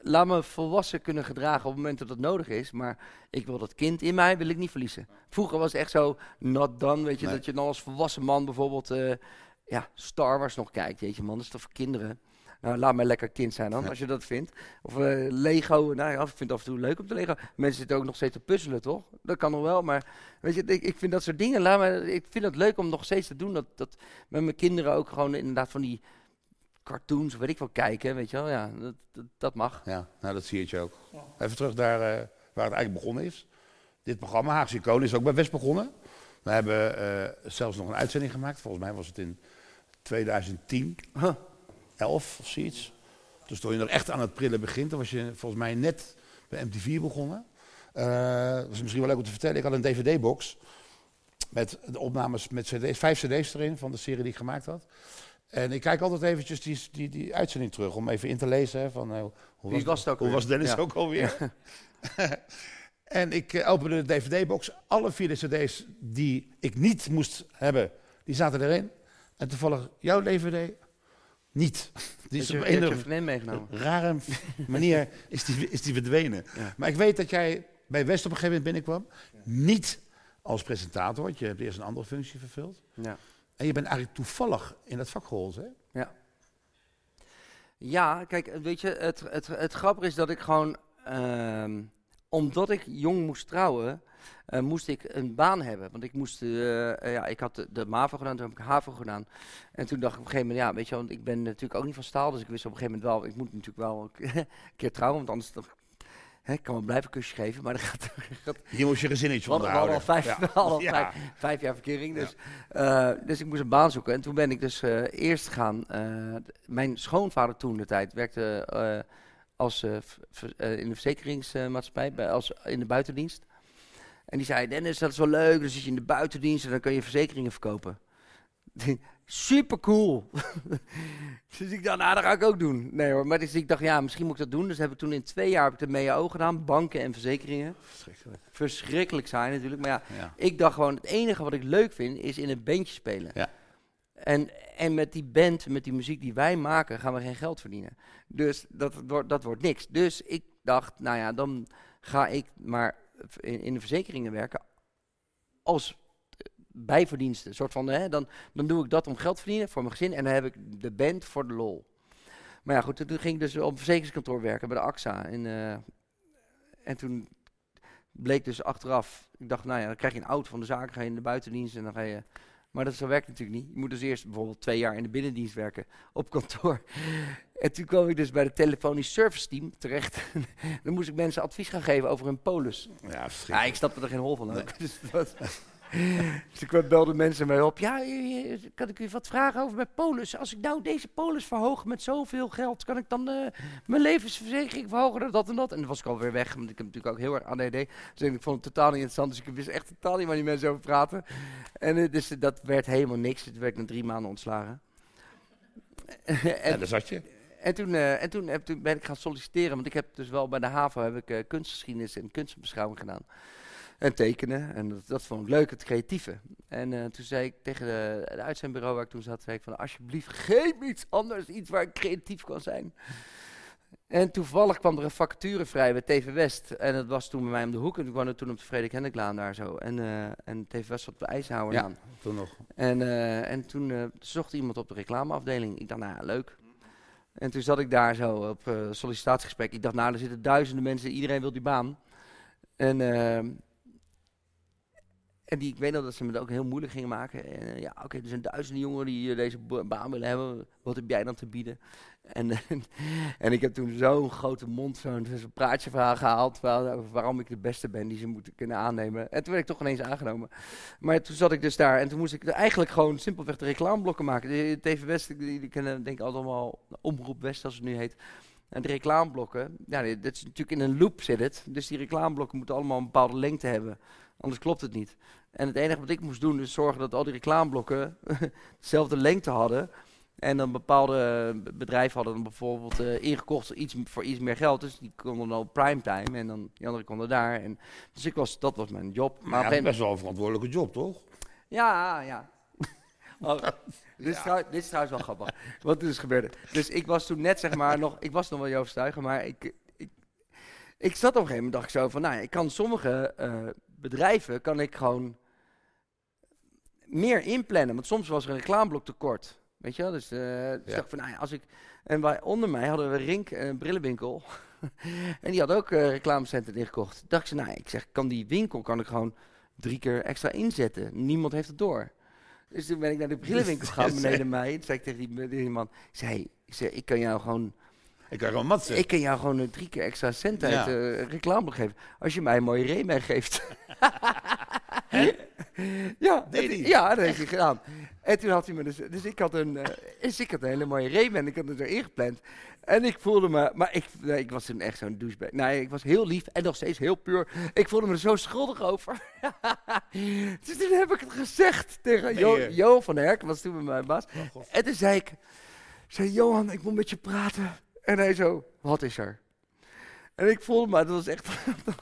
Laat me volwassen kunnen gedragen op het moment dat het nodig is. Maar ik wil dat kind in mij wil ik niet verliezen. Vroeger was het echt zo, not done. Weet je, Nee. dat je dan als volwassen man bijvoorbeeld eh, ja, Star Wars nog kijkt. Jeetje man, dat is toch voor kinderen? Nou, laat mij lekker kind zijn dan, Ja. als je dat vindt. Of eh, Lego, nou ja, ik vind het af en toe leuk om te Lego. Mensen zitten ook nog steeds te puzzelen, toch? Dat kan nog wel, maar weet je, ik, ik vind dat soort dingen, laat me, ik vind het leuk om nog steeds te doen. Dat, dat met mijn kinderen ook gewoon inderdaad van die cartoons, weet ik wel, kijken, weet je wel. Ja, dat, dat, dat mag. Ja, nou dat zie je ook. Even terug naar eh, waar het eigenlijk begonnen is. Dit programma, Haagse Icoon, is ook bij West begonnen. We hebben eh, zelfs nog een uitzending gemaakt. Volgens mij was het in 2010, Huh. 11 of zoiets. Dus toen je nog echt aan het prillen begint, dan was je volgens mij net bij MTV begonnen. Eh, dat is misschien wel leuk om te vertellen. Ik had een DVD-box met de opnames met cd's, vijf cd's erin van de serie die ik gemaakt had. En ik kijk altijd eventjes die, die, die uitzending terug om even in te lezen. Hè, van, eh, hoe was ook Hoe was Dennis Ja. ook alweer? en ik eh, opende de DVD-box. Alle vier de cd's die ik niet moest hebben, die zaten erin. En toevallig jouw DVD niet. Die is Is op je, een je je vriendin meegenomen. rare manier is die, is die verdwenen. Ja. Maar ik weet dat jij bij West op een gegeven moment binnenkwam. Niet als presentator, want je hebt eerst een andere functie vervuld. Ja. En je bent eigenlijk toevallig in dat vak gerold, hè? Ja, kijk, weet je, het, het, het grappige is dat ik gewoon, ehm, omdat ik jong moest trouwen, eh, moest ik een baan hebben. Want ik moest, eh, eh, ja, ik had de, de MAVO gedaan, toen heb ik HAVO gedaan. En toen dacht ik op een gegeven moment, ja, weet je want ik ben natuurlijk ook niet van staal, dus ik wist op een gegeven moment wel, ik moet natuurlijk wel een keer trouwen, want anders hè, ik kan wel blijven kusjes geven, maar dan gaat, gaat Hier moest je gezinnetje hadden, we hadden al vijf, Ja. we hadden al Ja. vijf, vijf jaar verkering. Dus, eh, dus ik moest een baan zoeken. En toen ben ik dus eh, eerst gaan. eh, mijn schoonvader toen de tijd werkte als, in de verzekeringsmaatschappij, bij, als, in de buitendienst. En die zei: Dennis, dat is wel leuk. Dan zit je in de buitendienst en dan kun je verzekeringen verkopen. Super cool. dus ik dacht, nou, dat ga ik ook doen. Nee hoor, maar dus ik dacht, ja, misschien moet ik dat doen. Dus heb ik toen in twee jaar heb ik de MEO gedaan, banken en verzekeringen Verschrikkelijk. verschrikkelijk zijn natuurlijk. Maar ja, Ja. ik dacht gewoon, het enige wat ik leuk vind, is in een bandje spelen. Ja. En, en met die band, met die muziek die wij maken, gaan we geen geld verdienen. Dus dat, wordt dat wordt niks. Dus ik dacht, nou ja, dan ga ik maar in, in de verzekeringen werken als bijverdiensten. Een soort van, hè, dan, dan doe ik dat om geld te verdienen voor mijn gezin en dan heb ik de band voor de lol. Maar ja, goed, toen ging ik dus op een verzekeringskantoor werken bij de AXA. En, eh, en toen bleek dus achteraf, ik dacht, nou ja, dan krijg je een auto van de zaak, ga je in de buitendienst en dan ga je... Maar dat zo werkt natuurlijk niet. Je moet dus eerst bijvoorbeeld twee jaar in de binnendienst werken op kantoor. En toen kwam ik dus bij het telefonisch service team terecht. dan moest ik mensen advies gaan geven over hun polis. Ja, Ja, ik snapte er geen hol van ook. Dus, dat, dus ik belde mensen mij op. Ja, kan ik u wat vragen over mijn polis? Als ik nou deze polis verhoog met zoveel geld, kan ik dan eh, mijn levensverzekering verhogen naar dat en dat? En dan was ik alweer weg, want ik heb natuurlijk ook heel erg ADD. Dus ik vond het totaal niet interessant, dus ik wist echt totaal niet waar die mensen over praten. En eh, dus eh, dat werd helemaal niks. Toen werd ik na drie maanden ontslagen. En, daar zat je. en toen, en toen, heb, toen ben ik gaan solliciteren, want ik heb dus wel bij de HAVO heb ik, kunstgeschiedenis en kunstbeschouwing gedaan. En tekenen, en dat, dat vond ik leuk, het creatieve. En eh, toen zei ik tegen de, de uitzendbureau waar ik toen zat, zei ik van alsjeblieft geef me iets anders, iets waar ik creatief kan zijn. En toevallig kwam er een vacature vrij bij TV West. En dat was toen bij mij om de hoek. En ik woonde toen op de Frederik Hendriklaan daar zo. En, eh, en TV West zat op de IJshouwer Ja. aan. Toen nog. En, eh, en toen zocht iemand op de reclameafdeling. Ik dacht, nou ja, leuk. En toen zat ik daar zo op sollicitatiegesprek. Ik dacht, nou, er zitten duizenden mensen, iedereen wil die baan. En, en die, ik weet nog dat ze me dat ook heel moeilijk gingen maken. En, eh, ja, oké, er zijn duizenden jongeren die eh, deze ba- baan willen hebben. Wat heb jij dan te bieden? En, en ik heb toen zo'n grote mond, zo'n zo'n praatje verhaal gehaald. waar- waarom ik de beste ben die ze moeten kunnen aannemen. En toen werd ik toch ineens aangenomen. Maar toen zat ik dus daar en toen moest ik eigenlijk gewoon simpelweg de reclameblokken maken. De TV West, die, die kennen denk ik allemaal Omroep West als het nu heet. En de reclameblokken, ja, dit is natuurlijk in een loop zit het. Dus die reclameblokken moeten allemaal een bepaalde lengte hebben. Anders klopt het niet. En het enige wat ik moest doen is zorgen dat al die reclameblokken dezelfde lengte hadden. En dan bepaalde bedrijven hadden dan bijvoorbeeld eh, ingekocht iets, voor iets meer geld. Dus die konden dan op primetime en dan die andere konden daar. En, dus ik was, dat was mijn job. Maar ja, een best wel een verantwoordelijke job, toch? ja, ja. Oh, dit, is trouw- dit is trouwens wel grappig. Wat er dus gebeurde. Dus ik was toen net zeg maar nog, ik was nog wel Joost Stuigen, maar ik, ik, ik zat op een gegeven moment, dacht ik zo van, nou ja, ik kan sommige eh, bedrijven, kan ik gewoon meer inplannen. Want soms was er een reclameblok tekort. Weet je wel? Dus, eh dus Ja. dacht van, nou ja, als ik... En bij, onder mij hadden we Rink, een brillenwinkel. en die had ook eh reclamecenten ingekocht. dacht ik, nou ik zeg, kan die winkel kan ik gewoon drie keer extra inzetten. Niemand heeft het door. Dus toen ben ik naar de brillenwinkel gegaan beneden mij. Toen zei ik tegen die, die man, ik zei, ik, zei, ik kan jou gewoon, Ik kan gewoon mat ik kan jou gewoon eh, drie keer extra cent uit eh reclame geven. Als je mij een mooie Remen geeft. ja, Deed het- hij? ja, dat heeft hij gedaan. En toen had hij me dus, dus ik had een, eh, dus ik had een hele mooie Remen en ik had het erin gepland. En ik voelde me, maar ik, nee, ik was toen echt zo'n douchebag. Nee, ik was heel lief en nog steeds heel puur. Ik voelde me er zo schuldig over. dus toen heb ik het gezegd tegen Jo. Jo van Herk, was toen met mijn baas. Oh. En toen zei ik, zei Johan, ik moet met je praten. En hij zo, wat is er? En ik voelde me, dat was echt,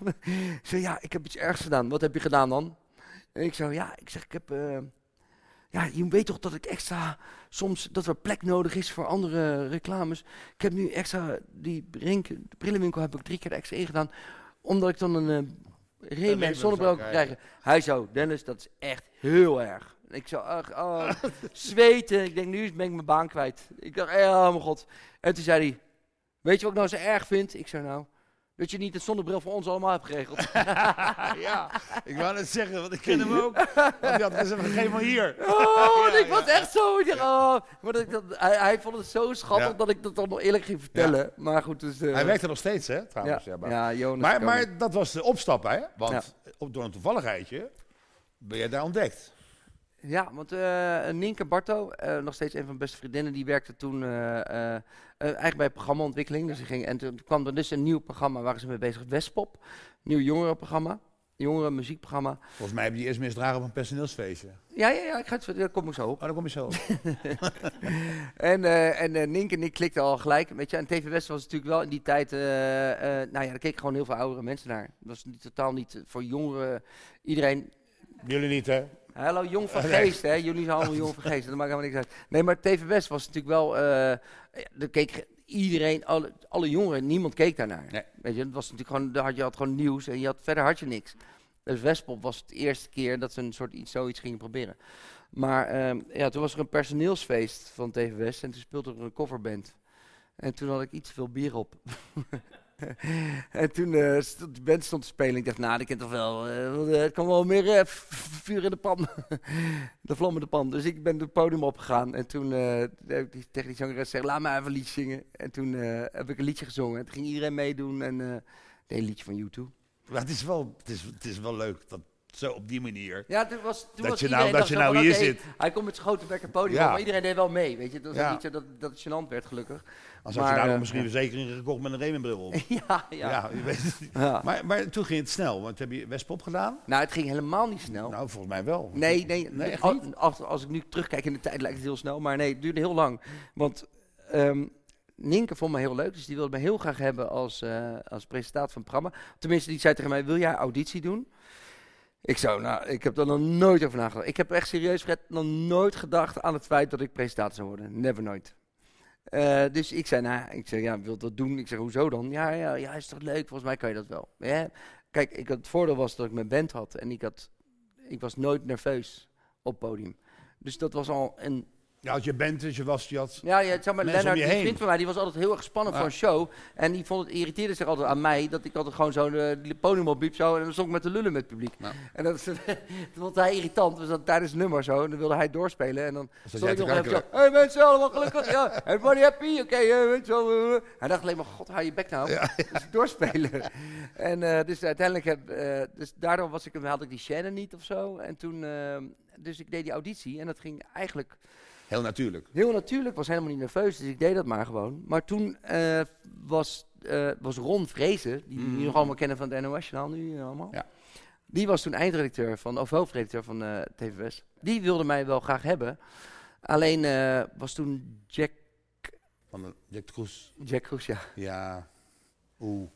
zei ja, ik heb iets ergs gedaan. Wat heb je gedaan dan? En ik zo, ja, ik zeg, ik heb, eh, ja, je weet toch dat ik extra, soms, dat er plek nodig is voor andere reclames. Ik heb nu extra, die rink, de brillenwinkel heb ik drie keer extra ingedaan, omdat ik dan een uh, Ray-Ban Ray-Ban zonnebril zou kan krijgen. Hij zo, Dennis, dat is echt heel erg. Ik zo, ach, oh, zweten. Ik denk, nu ben ik mijn baan kwijt. Ik dacht, eh, oh mijn god. En toen zei hij, weet je wat ik nou zo erg vind? Ik zei, nou, dat je niet het zonnebril voor ons allemaal hebt geregeld. ja, ik wou net zeggen, want ik ken hem ook. Want die had gezegd, geef maar hier. Oh, Ja, ik was echt zo. Oh. Maar dat, hij, hij vond het zo schattig Ja. dat ik dat dan nog eerlijk ging vertellen. Maar goed, dus... eh, Hij werkt er nog steeds, hè, trouwens. Ja, maar ja, Jonas maar, maar dat was de opstap, hè? Want op, door een toevalligheidje ben jij daar ontdekt. Ja, want eh Nienke Barto, eh, nog steeds een van mijn beste vriendinnen, die werkte toen eh, eigenlijk bij programmaontwikkeling. Dus die ging, en toen kwam er dus een nieuw programma, waar ze mee bezig, Westpop. Nieuw jongerenprogramma, jongeren muziekprogramma. Volgens mij heb je die eerst misdragen op een personeelsfeestje. Ja, ja, ja, ik ga het, daar kom ik zo op. Oh, dan kom je zo. En, eh en eh, Nienke en ik klikten al gelijk, weet je. En TV West was natuurlijk wel in die tijd, nou ja, daar keken gewoon heel veel oudere mensen naar. Dat was niet, totaal niet voor jongeren, iedereen Jullie niet, hè? Hallo, jong van geest, hè? Jullie zijn allemaal jong van geest, dat maakt helemaal niks uit. Nee, maar TV West was natuurlijk wel, daar keek iedereen, alle, alle jongeren, niemand keek daarnaar. Nee. Weet je, het was natuurlijk gewoon, daar had je had gewoon nieuws en je had, verder had je niks. Dus Westpop was het eerste keer dat ze een soort iets, zoiets gingen proberen. Maar ehm, ja, toen was er een personeelsfeest van TV West en toen speelde er een coverband. En toen had ik iets te veel bier op. en toen eh, stond de band stond te spelen. Ik dacht, nou, dat kent toch wel. eh, eh, het kan wel meer vuur in de pan. de vlam in de pan. Dus ik ben het podium opgegaan. En toen heb ik tegen die zangeres gezegd, laat mij even een liedje zingen. En toen heb ik een liedje gezongen. En toen ging iedereen meedoen. En een liedje van YouTube. Maar het is wel, het is, het is wel leuk dat zo op die manier. Ja, toen was, toen Dat was je nou- dat je nou van, hier zit. Hij komt met zijn grote bek podium Ja. op, maar iedereen deed wel mee. Weet je, dat was Ja. niet zo dat, dat het gênant werd, gelukkig. Als had je daar eh, nog misschien een verzekering gekocht met een Remenbril op. ja, ja. Ja, je weet het niet. Ja. Maar, maar toen ging het snel, want heb je Westpop gedaan? Nou, het ging helemaal niet snel. Nou, volgens mij wel. Nee, nee, Nee, echt al- niet? als, als ik nu terugkijk in de tijd lijkt het heel snel, maar nee, het duurde heel lang. Want ehm Nienke vond me heel leuk, dus die wilde me heel graag hebben als, eh, als presentator van het programma. Tenminste, die zei tegen mij, wil jij auditie doen? Ik zo, nou, ik heb er nog nooit over nagedacht. Ik heb echt serieus, Fred, nog nooit gedacht aan het feit dat ik presentator zou worden. Never nooit. Eh, dus ik zei, nou, ik zei, ja, wil dat doen? Ik zeg, hoezo dan? Ja, ja, ja, is toch leuk? Volgens mij kan je dat wel. Ja. Kijk, ik had, het voordeel was dat ik mijn band had en ik, had, ik was nooit nerveus op podium. Dus dat was al een Ja, als je bent, dus je was, je had... ja, ja zeg maar, Mensen Lennart, die vriend van mij, die was altijd heel erg spannend Ja. voor een show. En die vond het, irriteerde zich altijd aan mij, dat ik altijd gewoon zo de, de podium opliep zo. En dan stond ik met de lullen met het publiek. Ja. En dat, dat vond hij irritant, dus dat tijdens het nummer zo. En dan wilde hij doorspelen. En dan Zat stond ik nog even zo, hey mensen, allemaal gelukkig, ja. Everybody happy, oké, eh, weet je wel. eh. Hij dacht alleen maar, god, hou je bek nou. Dus doorspelen. en eh, dus uiteindelijk, heb, eh, dus daardoor was ik, had ik die chaîne niet of zo. En toen, eh, dus ik deed die auditie en dat ging eigenlijk Heel natuurlijk. Heel natuurlijk, was helemaal niet nerveus, dus ik deed dat maar gewoon. Maar toen eh, was, eh, was Ron Vrezen, die Mm. jullie nog allemaal kennen van het NOS-journaal nu eh, allemaal. Ja. Die was toen eindredacteur van, of hoofdredacteur van TVS. Die wilde mij wel graag hebben. Alleen was toen Jack, Van de Jack Kroes. Jack Kroes, ja. Ja. Oeh.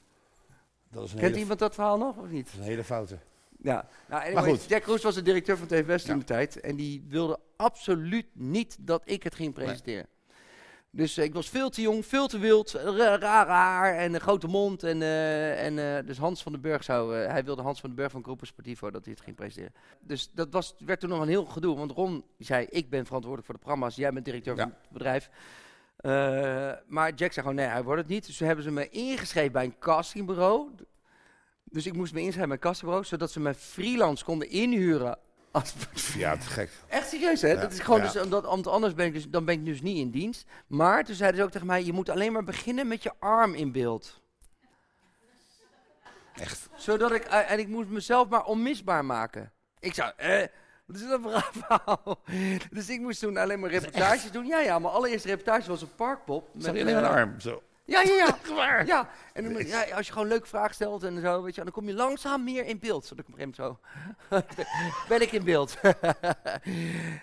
Dat is een, Kent hele, iemand dat verhaal nog, of niet? dat is een hele foute. Ja, nou, anyways, goed. Jack Kroes was de directeur van TVS toen Ja. de tijd. En die wilde absoluut niet dat ik het ging presenteren. Dus eh, ik was veel te jong, veel te wild, ra- raar haar en een grote mond. En, eh, en eh, dus Hans van den Burg zou, eh, hij wilde Hans van den Burg van Groepen Sportivo dat hij het ging presenteren. Dus dat was, werd toen nog een heel gedoe, want Ron zei, ik ben verantwoordelijk voor de programma's, jij bent directeur van het bedrijf. Eh, maar Jack zei gewoon, nee, hij wordt het niet. Dus toen hebben ze me ingeschreven bij een castingbureau. Dus ik moest me inschrijven bij een castingbureau, zodat ze me freelance konden inhuren. Als, Ja, te gek. echt serieus, hè? Ja, Dat is gewoon ja. dus, omdat, anders ben ik dus, dan ben ik dus niet in dienst. Maar toen zeiden ze ook tegen mij, je moet alleen maar beginnen met je arm in beeld. Echt. Zodat ik, eh, en ik moest mezelf maar onmisbaar maken. Ik zou, eh, wat is dat voor een verhaal? Dus ik moest toen alleen maar reportages doen. Ja, ja, mijn allereerste reportage was een parkpop. Je alleen eh, een arm? Zo. Ja, ja, ja. Waar? Ja, en dan, ja, als je gewoon leuke vragen stelt en zo, weet je, dan kom je langzaam meer in beeld. Zodat ik op een zo, ben ik in beeld.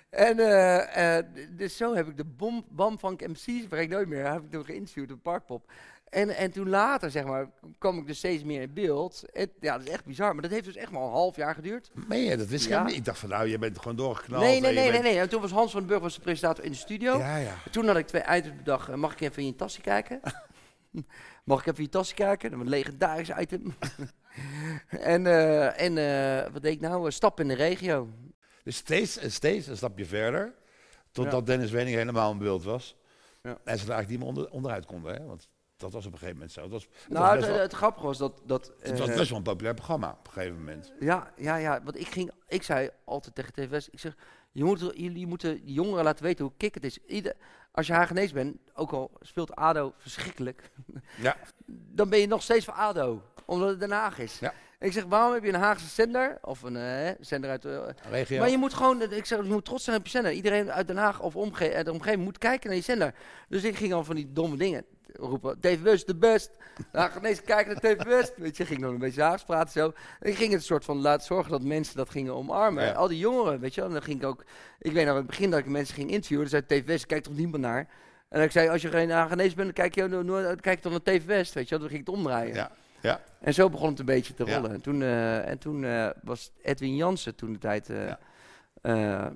en eh, eh, dus zo heb ik de bom, Bamvank MC's, waar ik nooit meer, heb ik toen geïnterviewd op Parkpop. En, en toen later, zeg maar, kwam ik dus steeds meer in beeld. En, ja, dat is echt bizar, maar dat heeft dus echt maar een half jaar geduurd. Je? Dat wist ik Ja. niet. Ik dacht van, nou, je bent gewoon doorgeknald. nee, nee, nee, nee, nee. En toen was Hans van den Burg was de presentator in de studio. Ja, ja. Toen had ik twee items bedacht. Mag ik even in je tasje kijken? Mag ik even je tasje kijken? Een legendarisch item. en eh, en eh, wat deed ik nou? Eh, Stap in de regio. Dus steeds en steeds een stapje verder. Totdat Dennis Wenning helemaal in beeld was. Ja. En ze er eigenlijk niet meer onder, onderuit konden. Hè? Want dat was op een gegeven moment zo. Het was, het Nou, was, het, wel, het grappige was dat... dat het was eh, best wel een populair programma op een gegeven moment. Ja, ja, ja. Want ik ging... Ik zei altijd tegen TVS... Ik zeg, je moet, jullie moeten de jongeren laten weten hoe kick het is. Ieder, als je Hagenees bent, ook al speelt ADO verschrikkelijk... Ja. dan ben je nog steeds voor ADO. Omdat het Den Haag is. Ja. Ik zeg, waarom heb je een Haagse zender? Of een eh, zender uit... eh, Regio. Maar je moet gewoon, ik zeg, je moet trots zijn op je zender. Iedereen uit Den Haag of omge de omgeving moet kijken naar je zender. Dus ik ging al van die domme dingen roepen. TV West, de best. Nou, ineens kijken naar TV West. Weet je, ging dan een beetje Haags praten zo. En ik ging het soort van laten zorgen dat mensen dat gingen omarmen. Ja. Al die jongeren, weet je wel. En dan ging ik ook, ik weet nog in het begin dat ik mensen ging interviewen. Dan zei TV West, kijk toch niemand naar. En ik zei, als je geen Hagenees bent, dan kijk je, kijk dan naar TV West, weet je wel. Dan ging ik het omdraaien. Ja, ja. En zo begon het een beetje te Ja. rollen. En toen, eh, en toen eh, was Edwin Jansen toen de tijd eh, Ja. eh,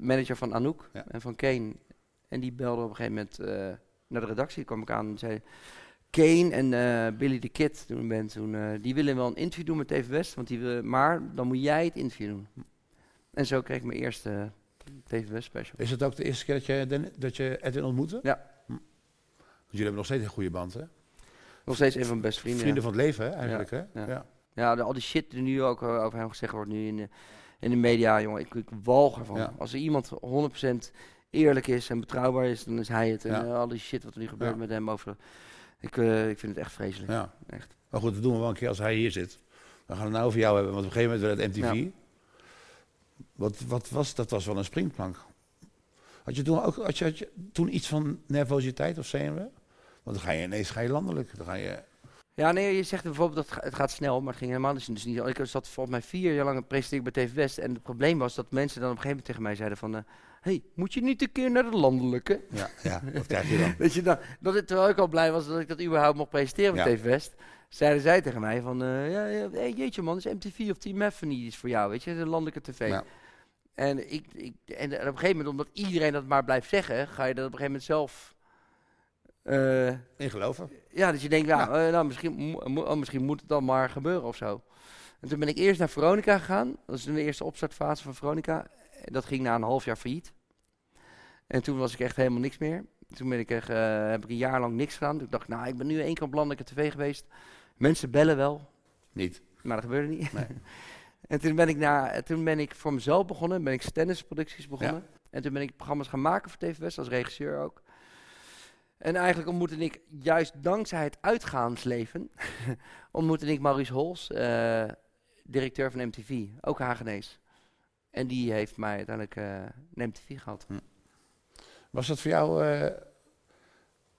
manager van Anouk Ja. en van Kane. En die belde op een gegeven moment eh, naar de redactie. kwam ik aan en zei... Kane en eh, Billy the Kid, toen ben, toen, eh, die willen wel een interview doen met TV West. Want die willen, maar dan moet jij het interview doen. En zo kreeg ik mijn eerste TV West special. Is het ook de eerste keer dat je, dat je Edwin ontmoette? Ja. Hm. Want jullie hebben nog steeds een goede band, hè? Nog steeds een van mijn beste vrienden. Vrienden van het leven, hè, eigenlijk, hè? ja. Ja. Al die shit die nu ook eh, over hem gezegd wordt nu in de, in de media, jongen. Ik, ik walg ervan. Als er iemand 100% eerlijk is en betrouwbaar is, dan is hij het. En eh, al die shit wat er nu gebeurt met hem over... Ik, eh, ik vind het echt vreselijk. ja. Echt. Maar goed, dat doen we wel een keer als hij hier zit. We gaan het nou over jou hebben, want op een gegeven moment werd het MTV. Wat, wat was dat? was wel een springplank. Had je toen ook had je, had je toen iets van nervositeit of zenuwen? Want dan ga je ineens ga je landelijk. Dan ga je, Ja, nee, je zegt bijvoorbeeld dat het ga- het gaat snel, maar het ging helemaal dus dus niet. Ik zat volgens mij vier jaar lang presenteer bij TV West. En het probleem was dat mensen dan op een gegeven moment tegen mij zeiden van... eh, hey, moet je niet een keer naar de landelijke? ja, ja, wat krijg je dan? Weet je, dan, dat het, terwijl ik al blij was dat ik dat überhaupt mocht presenteren bij Ja. TV West, zeiden zij tegen mij van, eh, ja, ja, hey, jeetje man, is MTV of Team niet iets voor jou, weet je, de landelijke tv. Ja. En, ik, ik, en op een gegeven moment, omdat iedereen dat maar blijft zeggen, ga je dat op een gegeven moment zelf... eh, In geloven? ja, dat je denkt, ja, eh, nou, misschien, mo- oh, misschien moet het dan maar gebeuren of zo. En toen ben ik eerst naar Veronica gegaan. Dat is de eerste opstartfase van Veronica. Dat ging na een half jaar failliet. En toen was ik echt helemaal niks meer. Toen ben ik echt, eh, heb ik een jaar lang niks gedaan. Toen dacht ik, nou, ik ben nu één keer op landelijke tv geweest. Mensen bellen wel, Niet. maar dat gebeurde niet. Nee. en toen ben, ik naar, toen ben ik voor mezelf begonnen. Ben ik tennisproducties begonnen. En toen ben ik programma's gaan maken voor TV West, als regisseur ook. En eigenlijk ontmoette ik, juist dankzij het uitgaansleven, ontmoette ik Maurice Hols, eh, directeur van MTV, ook Hagenees. En die heeft mij uiteindelijk eh naar MTV gehad. Was dat voor jou, eh,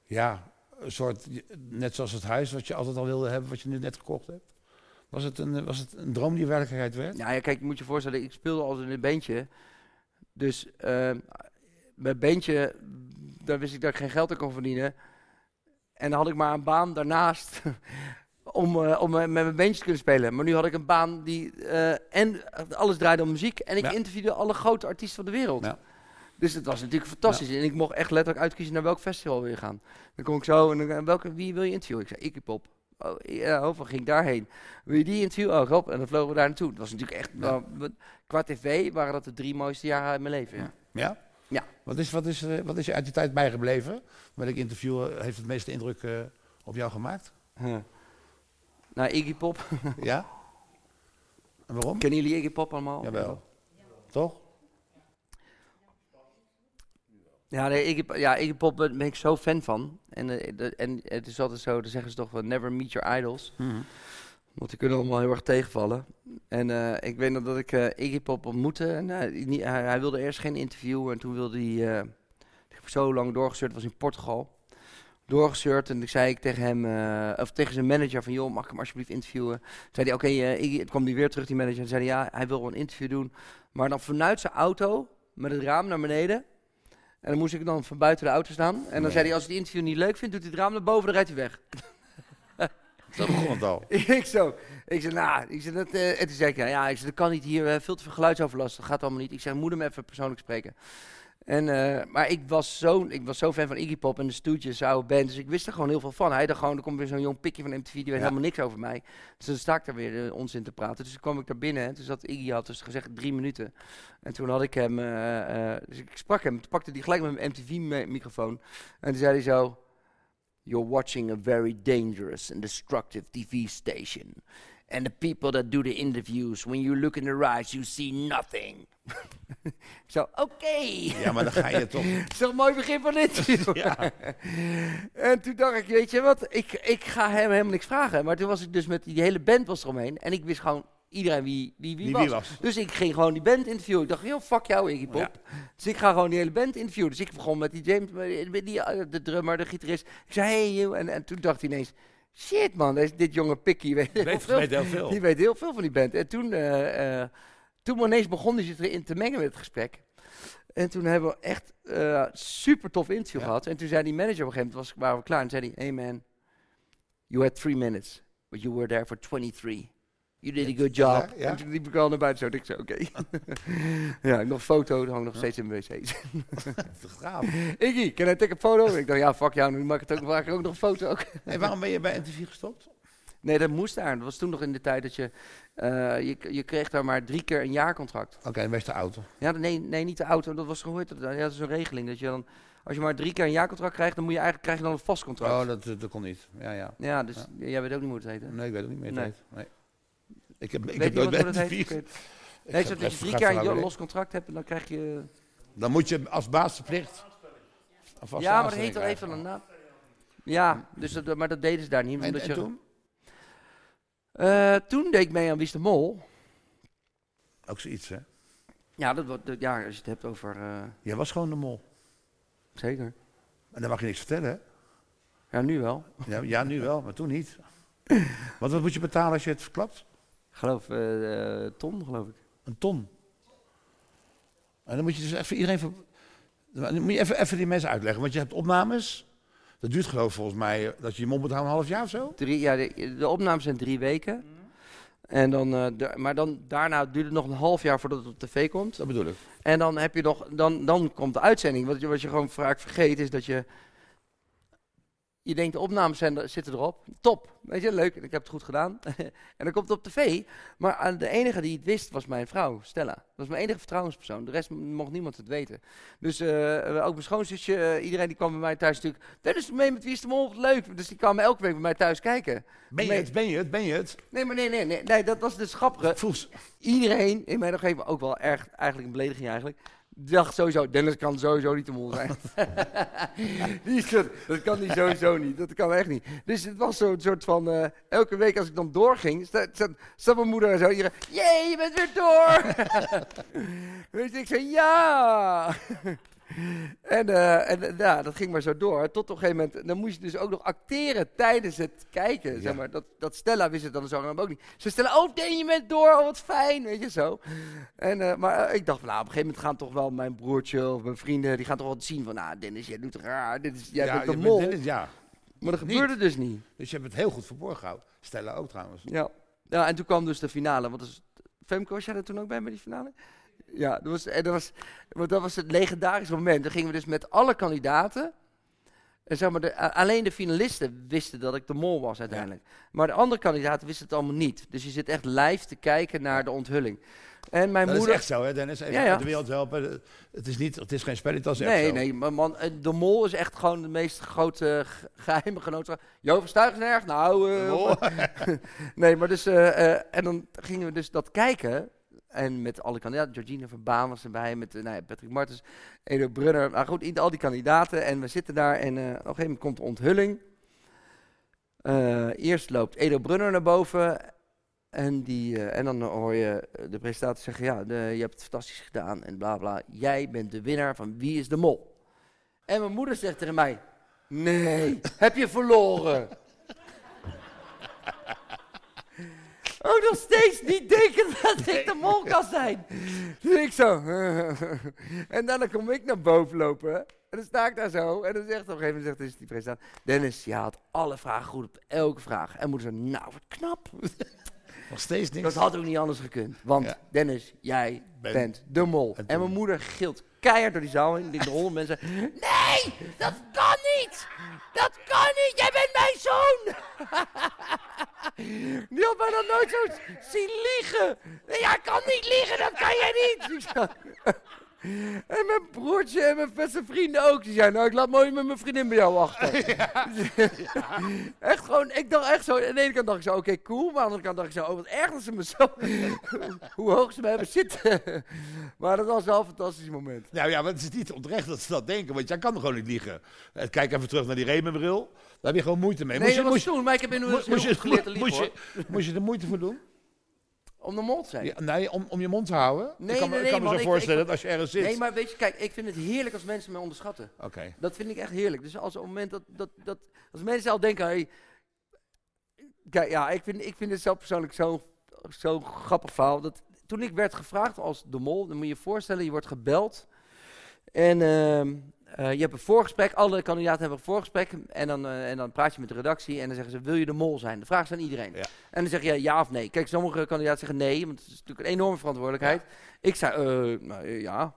ja, een soort, net zoals het huis wat je altijd al wilde hebben, wat je nu net gekocht hebt? Was het een, was het een droom die werkelijkheid werd? Nou ja, kijk, je moet je voorstellen, ik speelde altijd in een bandje. Dus uh, mijn bandje, daar wist ik dat ik geen geld aan kon verdienen. En dan had ik maar een baan daarnaast om, uh, om met mijn bandje te kunnen spelen. Maar nu had ik een baan die, uh, en alles draaide om muziek. En ik ja. interviewde alle grote artiesten van de wereld. Ja. Dus het was natuurlijk fantastisch. Ja. En ik mocht echt letterlijk uitkiezen naar welk festival wil je gaan. Dan kom ik zo en dan, welke, wie wil je interviewen? Ik zei, Iggy Pop. Oh, ja, oh, ging ik daarheen. Wil je die interviewen? Oh, op. En dan vlogen we daar naartoe. Het was natuurlijk echt, qua tv waren dat de drie mooiste jaren uit mijn leven. Ja? Ja. ja. Wat, is, wat, is, uh, wat is je uit die tijd bijgebleven? Welk interview uh, heeft het meeste indruk uh, op jou gemaakt? Huh. Nou, Iggy Pop. ja? En waarom? Kennen jullie Iggy Pop allemaal? Jawel. Toch? Ja, nee, Iggy, ja, Iggy Pop ben ik zo fan van. En, uh, de, en het is altijd zo, dan zeggen ze toch wel, never meet your idols. Mhm. Mm -hmm. Want die kunnen allemaal heel erg tegenvallen. En uh, ik weet nog dat ik uh, Iggy Pop ontmoette. En, hij, hij, hij, wilde eerst geen interview. En toen wilde hij, ik heb zo lang doorgestuurd, was in Portugal. Doorgestuurd en ik zei ik tegen hem, of tegen zijn manager van, joh, mag ik hem alsjeblieft interviewen? Zei hij, oké, okay, Iggy, kwam hij weer terug, die manager. En zei hij, ja, hij wil wel een interview doen. Maar dan vanuit zijn auto, met het raam naar beneden... En dan moest ik dan van buiten de auto staan. En dan Nee. zei hij, als hij het interview niet leuk vindt, doet hij het raam naar boven, dan rijdt hij weg. Dat begon het al. ik zo. Ik zei, nou, ik zei, dat, eh, en toen zei ik, ja, ja, ik zei, dat kan niet hier, eh, veel te veel geluidsoverlast, dat gaat allemaal niet. Ik zei, moet hem even persoonlijk spreken. En, eh, maar ik was, zo, ik was zo fan van Iggy Pop en de Stooges, oude band, dus ik wist er gewoon heel veel van. Hij dacht gewoon, er komt weer zo'n jong pikje van MTV, die weet Ja. helemaal niks over mij. Dus dan sta ik daar weer eh, onzin te praten. Dus toen kwam ik daar binnen en toen zat Iggy, had dus gezegd drie minuten. En toen had ik hem, dus ik sprak hem, toen pakte hij gelijk met mijn MTV-microfoon. En toen zei hij zo, You're watching a very dangerous and destructive TV station. And the people that do the interviews, when you look in their eyes, you see nothing. Zo, oké. Ja, maar dan ga je toch. Dat is toch een mooi begin van dit. Ja. En toen dacht ik, weet je wat, ik, ik ga hem helemaal niks vragen. Maar toen was ik dus met die hele band was eromheen. En ik wist gewoon iedereen wie, wie, wie, Wie was. wie was. Dus ik ging gewoon die band interviewen. Ik dacht, joh, fuck jou, Iggy Pop. Ja. Dus ik ga gewoon die hele band interviewen. Dus ik begon met die James, met die, eh, de drummer, de gitarist. Ik zei, hey, you. En, en toen dacht hij ineens, shit man, deze, dit jonge pikkie weet, heel veel. weet heel veel. Die weet heel veel van die band. En toen, eh, eh, toen ineens begon hij zich erin te mengen met het gesprek. En toen hebben we echt eh super tof interview Ja. gehad. En toen zei die manager op een gegeven moment, was, waren we klaar. En zei hij, hey man, you had three minutes, but you were there for 23. You did a good job. Ja, ja. En toen liep ik al naar buiten zo. en Ik zei, oké. ja, nog een foto, hang nog steeds in mijn wc. Gaaf. Iggy, can I take a photo? ik dacht, ja, fuck jou, nu maak ik, het ook, maak ik ook nog een foto. ook. Hey, waarom ben je bij MTV gestopt? nee, dat moest daar. Dat was toen nog in de tijd dat je, eh, je, je kreeg daar maar drie keer een jaarcontract. Oké, dan wees de auto. Ja, nee, nee, niet de auto. Dat was gehoord. Dat, ja, dat is een regeling. Dat je dan, als je maar drie keer een jaarcontract krijgt, dan moet je eigenlijk krijg je dan een vast contract. Oh, dat, dat, kon niet. Ja, ja. ja, dus jij weet ook niet hoe het heet. hè? Nee, ik weet het niet meer. Nee. Nee. nee. Ik heb, ik heb nooit bij heet? Nee, heb zo dat je drie keer een los contract hebt en dan krijg je... Dan moet je als baas verplicht. Ja, maar dat heet wel even een naam. Ja, dus dat, maar dat deden ze daar niet. En, Omdat en je, toen? Eh, toen deed ik mee aan Wie is de Mol. Ook zoiets, hè? Ja, dat, wat- dat- ja, als je het hebt over... eh, Jij was gewoon de mol. zeker. En dan mag je niks vertellen, hè? Ja, nu wel. Ja, ja, nu wel, maar toen niet. Want wat moet je betalen als je het verklapt? Geloof eh, eh, ton, geloof ik. Een ton. En dan moet je dus even iedereen... Dan moet je even, even die mensen uitleggen. Want je hebt opnames. Dat duurt geloof ik volgens mij... eh, Dat je je mond moet houden een half jaar of zo. Drie, ja, de, de opnames zijn drie weken. En dan, eh, de- maar dan, daarna duurt het nog een half jaar voordat het op tv komt. Dat bedoel ik. En dan heb je nog, dan, dan komt de uitzending. Wat je, wat je gewoon vaak vergeet is dat je. Je denkt, de opnames zitten erop. Top. Weet je, leuk. Ik heb het goed gedaan. en dan komt het op tv. Maar aan de enige die het wist was mijn vrouw, Stella. Dat was mijn enige vertrouwenspersoon. De rest mocht niemand het weten. Dus eh, ook mijn schoonzusje, eh, iedereen die kwam bij mij thuis natuurlijk. Dennis, mee met Wie is de Mol? Leuk. Dus die kwam elke week bij mij thuis kijken. Ben je het? Ben je het? Ben je het? Nee, maar nee, nee, nee. nee dat was dus grappige Voel ze- iedereen in mijn omgeving, ook wel erg, eigenlijk een belediging eigenlijk, dacht sowieso, Dennis kan sowieso niet de mol zijn. die dat kan die sowieso niet, dat kan echt niet. Dus het was zo'n soort van, eh, elke week als ik dan doorging, zat mijn moeder en zo, hier, jee, je bent weer door! Je, ik zei, ja! En, eh, en eh, ja, dat ging maar zo door. Tot op een gegeven moment, dan moest je dus ook nog acteren tijdens het kijken. Ja. Zeg maar. dat, dat Stella wist het dan zo ook niet. Ze stellen, oh nee, je bent door, oh wat fijn, weet je zo. En, eh, maar ik dacht, nou, op een gegeven moment gaan toch wel mijn broertje of mijn vrienden, die gaan toch wel zien van, nou Dennis, jij doet raar, dit is, jij ja, bent de mol. ja. maar dat gebeurde dus niet. Dus je hebt het heel goed verborgen gehouden. Stella ook trouwens. Ja. ja, en toen kwam dus de finale. Want dus, Femke, was jij er toen ook bij met die finale? Ja, dat was, en dat was, dat was het legendarische moment. Dan gingen we dus met alle kandidaten. En zeg maar, de, alleen de finalisten wisten dat ik de mol was uiteindelijk. Maar de andere kandidaten wisten het allemaal niet. Dus je zit echt live te kijken naar de onthulling. En mijn dat moeder. is echt zo, hè Dennis? Even Ja, ja. uit de wereld helpen. Het is, niet, het is geen spelletje, dat is echt Nee, zo. nee, maar man, eh, de mol is echt gewoon de meest grote ge- geheime genootschap. Jo, verstuigen is erg? Nou, eh, nee, maar dus, eh, eh, en dan gingen we dus dat kijken. En met alle kandidaten, Georgina van Baan was erbij, met eh, nou ja, Patrick Martens, Edo Brunner, nou goed, al die kandidaten. En we zitten daar en eh, op een gegeven moment komt de onthulling. Eh, eerst loopt Edo Brunner naar boven en, die, en dan hoor je de presentator zeggen, ja, de, je hebt het fantastisch gedaan en bla bla. Jij bent de winnaar van Wie is de Mol? En mijn moeder zegt tegen mij, nee, heb je verloren? Oh, nog steeds niet denken dat ik de mol kan zijn. Dus ik zo. en dan kom ik naar boven lopen. En dan sta ik daar zo. En dan zegt op een gegeven moment zegt die presentator... Dennis, je had alle vragen goed op elke vraag. En moeder zo, nou, wat knap. Nog steeds niks. Dat had ook niet anders gekund. Want Ja. Dennis, jij Ben- bent de mol. En En mijn moeder gilt keihard door die zaal heen. De honderd mensen. Nee, dat kan niet. Dat kan niet. Jij bent mijn zoon. Die had mij nog nooit zo zien liegen. Jij kan niet liegen, dat kan jij niet. En mijn broertje en mijn beste vrienden ook. Die zeiden, nou, ik laat mooi met mijn vriendin bij jou achter. echt gewoon, ik dacht echt zo, aan de ene kant dacht ik zo, oké, cool. Maar aan de andere kant dacht ik zo, oh, wat erg dat ze me zo, hoe hoog ze me hebben zitten. maar dat was wel een fantastisch moment. Nou ja, maar het is niet onterecht dat ze dat denken, want jij kan gewoon niet liegen. Eh, Kijk even terug naar die Remenbril. Daar heb je gewoon moeite mee. Nee, Moest je, moest, toen, maar ik heb inmiddels moest, je, moest je er moeite voor doen? Om de mol te zijn. Ja, nee, om, om je mond te houden? Nee, ik kan, nee, ik kan nee, me zo voorstellen ik- dat als je ergens zit. Nee, maar weet je, kijk, ik vind het heerlijk als mensen me onderschatten. Oké. Dat vind ik echt heerlijk. Dus als op het moment dat, dat, dat als mensen al denken, hey, kijk, ja, ik vind, ik vind het zelf persoonlijk zo'n zo grappig verhaal. Dat, toen ik werd gevraagd als de mol, dan moet je je voorstellen, je wordt gebeld en ehm, eh, je hebt een voorgesprek. Alle kandidaten hebben een voorgesprek en dan, eh, en dan praat je met de redactie en dan zeggen ze, wil je de mol zijn? De vraag is aan iedereen. Ja. En dan zeg je ja of nee. Kijk, sommige kandidaten zeggen nee, want het is natuurlijk een enorme verantwoordelijkheid. Ik zei, eh, nou, ja.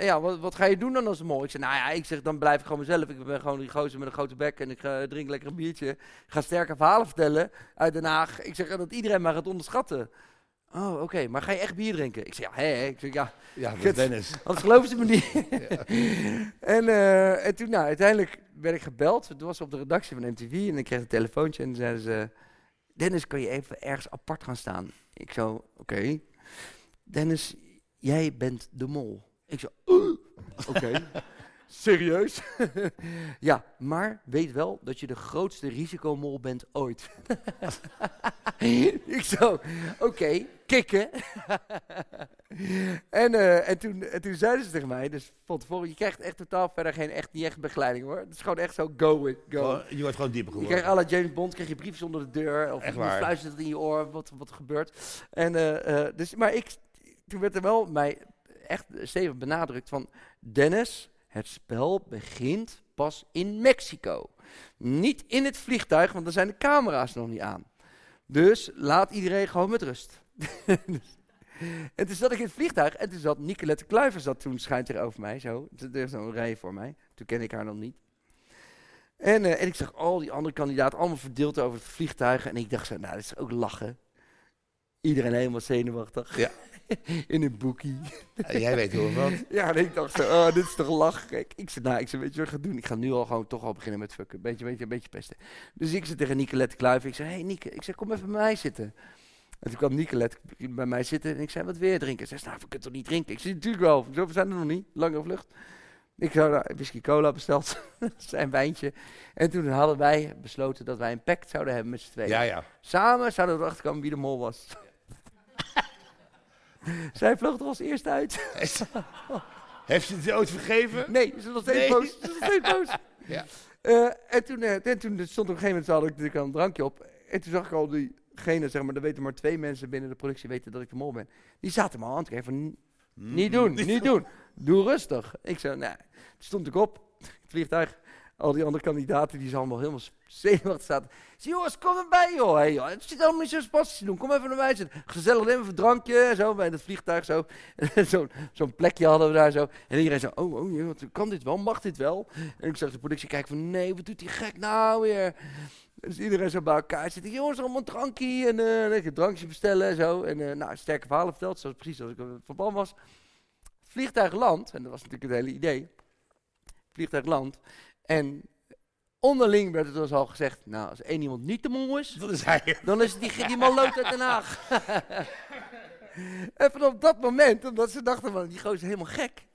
Ja, wat, wat ga je doen dan als de mol? Ik zei, nou ja, ik zeg, dan blijf ik gewoon mezelf. Ik ben gewoon die gozer met een grote bek en ik drink lekker een biertje. Ik ga sterke verhalen vertellen uit Den Haag. Ik zeg dat iedereen mij gaat onderschatten. Oh, oké, maar ga je echt bier drinken? Ik zeg, ja, hè. Ik zeg, ja, Ja, Kut. Dennis. anders geloven ze me niet. en, eh, en toen, nou, uiteindelijk werd ik gebeld. Toen was op de redactie van MTV en ik kreeg een telefoontje en zeiden ze... Dennis, kan je even ergens apart gaan staan? Ik zo, oké. Dennis, jij bent de mol. Ik zo, "Uh, oké. Serieus? ja, maar weet wel dat je de grootste risicomol bent ooit. ik zo, oké, kikken. en, eh, en, toen, en toen zeiden ze tegen mij, dus van tevoren, je krijgt echt totaal verder geen echt, niet echt begeleiding hoor. Het is gewoon echt zo go it, go. Gewoon- je wordt gewoon dieper Je geworden. krijgt à la James Bond, krijg je briefjes onder de deur. Of fluistert het in je oor, wat, wat er gebeurt. En, eh, eh, dus, maar ik, toen werd er wel mij echt stevig benadrukt van... Dennis, het spel begint pas in Mexico. Niet in het vliegtuig, want dan zijn de camera's nog niet aan. Dus laat iedereen gewoon met rust. Dus- en toen zat ik in het vliegtuig en toen zat Nicolette Kluivers zat toen schijnt er over mij zo. Er is zo'n rij voor mij. Toen ken ik haar nog niet. En, eh, en ik zag al die andere kandidaten allemaal verdeeld over het vliegtuig. En ik dacht zo, nou, dat is ook lachen. Iedereen helemaal zenuwachtig. Ja. In een boekie. Ja, jij weet hoe of wat. Ja, en ik dacht zo, oh, dit is toch. Kijk, ik zei, nou, ik zei, weet je wat ik ga doen? Ik ga nu al gewoon toch al beginnen met fucken. Beetje, beetje, een beetje pesten. Dus ik zei tegen Nicolette Kluiven, ik zei, hé hey, Nieke, ik zei, kom even bij mij zitten. En toen kwam Nicolette bij mij zitten en ik zei, wat je drinken? Ze zei, nou, we kunnen toch niet drinken? Ik zei, natuurlijk wel. Zei, we zijn er nog niet, lange vlucht. Ik zou nou, whisky cola besteld, zijn wijntje. En toen hadden wij besloten dat wij een pact zouden hebben met z'n tweeën. Ja, ja. Samen zouden we erachter komen wie de mol was. Zij vloog er als eerste uit. Heeft ze het ooit vergeven? Nee, ze is nog steeds Nee. boos. Ze is nog steeds boos. Ja. Eh, en, toen, eh, en toen stond op een gegeven moment, had ik natuurlijk al een drankje op. En toen zag ik al diegene, zeg maar, er weten maar twee mensen binnen de productie weten dat ik de mol ben. Die zaten me aan te kijken van, "N- Mm. niet doen, niet doen. Doe rustig. Ik zei, nou, toen stond ik op, het vliegtuig. Al die andere kandidaten, die zijn allemaal helemaal zenuwachtig zaten. Zei, jongens, kom erbij, joh. Joh. Het zit allemaal niet zo spannend te doen. Kom even naar mij zitten. Gezellig even een drankje, en zo, bij het vliegtuig, zo. Zo'n plekje hadden we daar zo. En iedereen zo, oh, oh, joh, kan dit wel? Mag dit wel? En ik zag de productie kijken van, nee, wat doet die gek nou weer? Dus iedereen zo bij elkaar zitten. Jongens, allemaal een drankje. En lekker een drankje bestellen en zo. En eh, nou, sterke verhalen verteld, zoals precies zoals ik eh, van plan was. Vliegtuig land, en dat was natuurlijk het hele idee. Vliegtuig land. En onderling werd het ons al gezegd, nou, als één iemand niet de mol is, Dat is hij. dan is het die, die maloot uit Den Haag. en vanaf dat moment, omdat ze dachten van, die gozer is helemaal gek.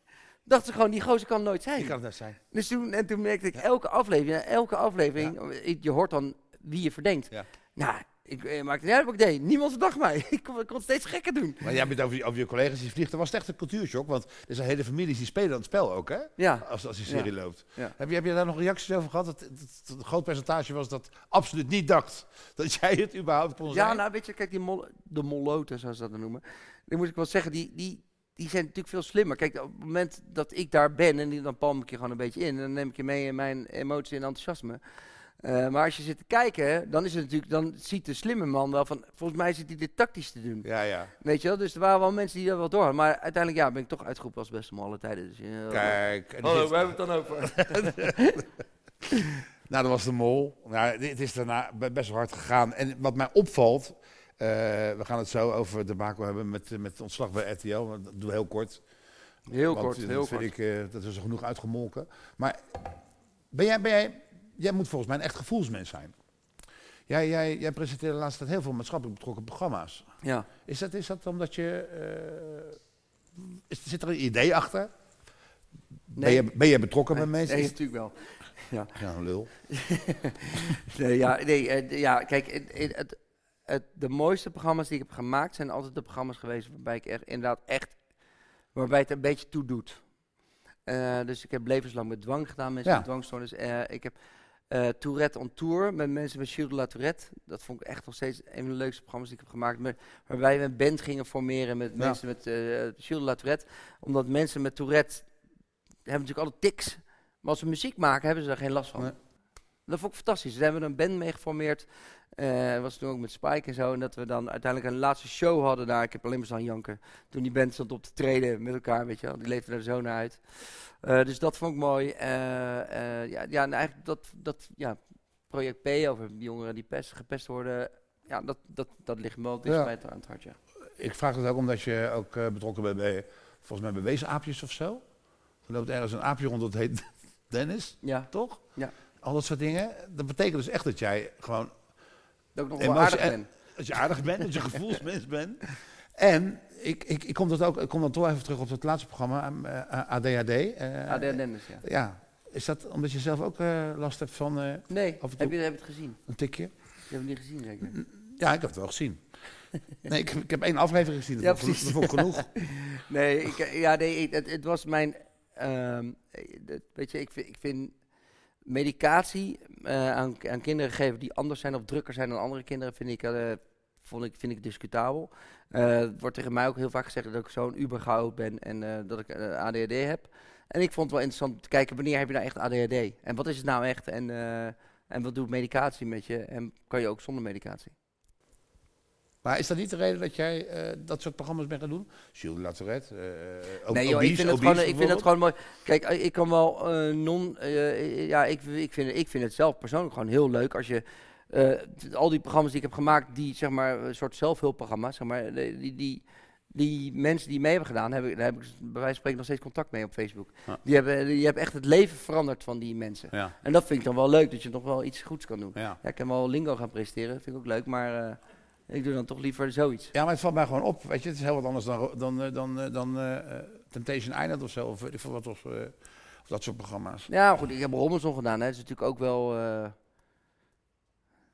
Dachten ze gewoon, die gozer kan nooit zijn. Die kan net zijn. Dus toen, en toen merkte ik elke aflevering, elke aflevering, je hoort dan wie je verdenkt. Ja. Nou, ik eh, maakte niet uit wat ik deed. Niemand verdacht mij. Ik kon, ik kon het steeds gekker doen. Maar jij bent over, je- over je collega's die vliegen. was het echt een cultuurshock. Want er zijn hele families die spelen dat spel ook, hè? Ja, Als, als die serie loopt. Ja. Heb, je, heb je daar nog reacties over gehad? Dat, dat, dat een groot percentage was dat absoluut niet dacht dat jij het überhaupt kon zijn. ja nou weet je, kijk, die mol, de molloten, zoals ze dat dan noemen. Die moet ik wel zeggen, die, die, die zijn natuurlijk veel slimmer. Kijk, op het moment dat ik daar ben, en die, dan palm ik je gewoon een beetje in. En dan neem ik je mee in mijn emotie en enthousiasme. Eh, maar als je zit te kijken, dan, is het natuurlijk, dan ziet de slimme man wel van, volgens mij zit hij dit tactisch te doen. Ja, ja. Weet je wel, dus er waren wel mensen die dat wel door hadden. Maar uiteindelijk ja, ben ik toch uitgeroepen als beste man alle tijden. Dus, ja, Kijk. en die Hallo, zit- waar hebben we het dan over? Nou, dat was de mol. Nou, dit is daarna be- best wel hard gegaan. En wat mij opvalt, eh, we gaan het zo over de Baco hebben met, eh, met het ontslag bij RTL. Dat doen we heel kort. Heel Want, kort, eh, heel dat kort. vind ik, eh, dat is er genoeg uitgemolken. Maar ben jij, ben jij, jij moet volgens mij een echt gevoelsmens zijn. Jij, jij, jij presenteert de laatste tijd heel veel maatschappelijk betrokken programma's. Ja. Is dat, is dat omdat je... eh, is, zit er een idee achter? Ben, je, ben je betrokken bij mensen? Nee, natuurlijk wel. Ja, een lul. Nee, ja, nee, eh, ja kijk, het, het, de mooiste programma's die ik heb gemaakt zijn altijd de programma's geweest waarbij ik echt, inderdaad echt, waarbij het een beetje toe doet. Eh, dus ik heb levenslang met dwang gedaan, mensen Ja. met dwangstoornis. Eh, ik heb eh, Tourette on Tour met mensen met Gilles de la Tourette. Dat vond ik echt nog steeds een van de leukste programma's die ik heb gemaakt. Met, waarbij we een band gingen formeren met Ja. mensen met eh Gilles de la Tourette. Omdat mensen met Tourette hebben natuurlijk alle tics. Maar als ze muziek maken, hebben ze daar geen last van. Nee. Dat vond ik fantastisch. Daar hebben we een band mee geformeerd. Dat was toen ook met Spike en zo. En dat we dan uiteindelijk een laatste show hadden daar. Ik heb alleen maar staan janken. Toen die band stond op te treden met elkaar, weet je wel. Die leefde er zo naar uit. Eh, dus dat vond ik mooi. Eh, ja, ja, en eigenlijk dat, dat ja, project P over jongeren die pest, gepest worden. Ja, dat, dat, dat ligt me wel dicht Ja. bij het aan het hart, ja. Ik vraag het ook omdat je ook betrokken bent bij, volgens mij bij weesaapjes of zo. Er loopt ergens een aapje rond, dat heet Dennis, Ja, toch? Ja. Al dat soort dingen. Dat betekent dus echt dat jij gewoon, dat ik nog wel aardig en- ben. dat je aardig bent, dat je gevoelsmens bent. En ik, ik, ik, kom dat ook, ik kom dan toch even terug op het laatste programma, eh, ADHD. eh, de Dennis, ja. Ja, is dat omdat je zelf ook eh, last hebt van eh, Nee, heb je, heb je het gezien? een tikje? Je hebt het niet gezien, zeker? Ja, ik heb het wel gezien. Nee, ik, ik heb één aflevering gezien, dat, Ja, vond, ik- genoeg. Nee, ik, eh, ja, nee het, het was mijn. ehm, eh, weet je, ik vind, ik vind medicatie eh, aan, aan kinderen geven die anders zijn of drukker zijn dan andere kinderen, vind ik, eh, vond ik, vind ik discutabel. Eh, het wordt tegen mij ook heel vaak gezegd dat ik zo'n ubergoud ben en dat ik ADHD heb. En ik vond het wel interessant te kijken wanneer heb je nou echt ADHD? En wat is het nou echt? En, en wat doet medicatie met je? En kan je ook zonder medicatie? Maar is dat niet de reden dat jij eh, dat soort programma's bent gaan doen? Jules Latourette, eh Nee, Ob- joh, ik vind, het gewoon, ik vind het gewoon mooi. Kijk, eh, ik kan wel eh, non. eh, ja, ik, ik, vind, ik vind het zelf persoonlijk gewoon heel leuk als je. eh, al die programma's die ik heb gemaakt, die zeg maar een soort zelfhulpprogramma's, zeg maar, die, die, die, mensen die mee hebben gedaan, heb ik, daar heb ik bij wijze van spreken nog steeds contact mee op Facebook. Ja. Die hebben, die hebben echt het leven veranderd van die mensen. Ja, En dat vind ik dan wel leuk, dat je nog wel iets goeds kan doen. ja. Ja, ik kan wel lingo gaan presenteren, vind ik ook leuk, maar eh, ik doe dan toch liever zoiets. ja, maar het valt mij gewoon op. Weet je, het is heel wat anders dan, dan, eh, dan, eh, dan eh, Temptation Island of zo. Of ik wat. Of, of dat soort programma's. Ja, goed, ik heb Robinson gedaan. Hè. Dat is natuurlijk ook wel.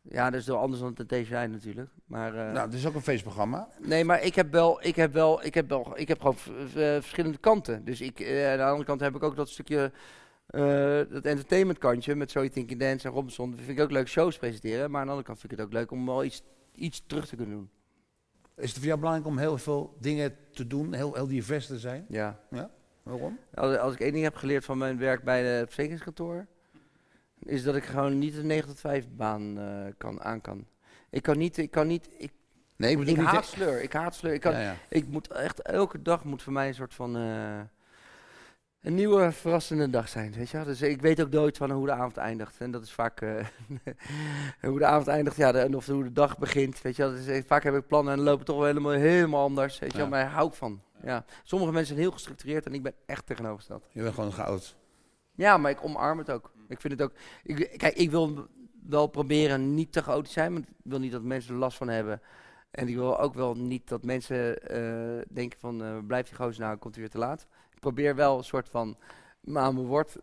Ja, dat is wel anders dan het TCI natuurlijk. Maar, Nou, het is ook een feestprogramma. Nee, maar ik heb wel, ik heb wel, ik heb wel, ik heb gewoon verschillende kanten. Dus ik, aan de andere kant heb ik ook dat stukje, dat entertainment kantje met So You Think You Dance en Robinson. Dat vind ik ook leuk shows presenteren. Maar aan de andere kant vind ik het ook leuk om wel iets, iets terug te kunnen doen. Is het voor jou belangrijk om heel veel dingen te doen, heel, heel divers te zijn? Ja. Waarom? Als, als ik één ding heb geleerd van mijn werk bij de verzekeringskantoor, is dat ik gewoon niet een 9 tot 5 baan eh, kan, aan kan. Ik kan niet, ik kan niet, ik, Nee, ik bedoel ik niet... haat sleur, ik haat sleur. Ik kan, Ja, ja. Ik moet echt elke dag moet voor mij een soort van eh, een nieuwe verrassende dag zijn, weet je wel? Dus ik weet ook nooit van hoe de avond eindigt. En dat is vaak eh, hoe de avond eindigt, ja, de, en of hoe de dag begint, weet je wel? Dus eh, vaak heb ik plannen en dan lopen toch wel helemaal, helemaal anders, weet je wel? Ja. Maar daar hou ik van. Ja. Sommige mensen zijn heel gestructureerd en ik ben echt tegenovergesteld. Je bent gewoon goud. Ja, maar ik omarm het ook. Ik vind het ook. Ik, kijk, ik wil wel proberen niet te chaotisch zijn, want ik wil niet dat mensen er last van hebben. En ik wil ook wel niet dat mensen eh, denken van, eh blijf die gozer nou, komt hij weer te laat. Probeer wel een soort van me aan mijn woord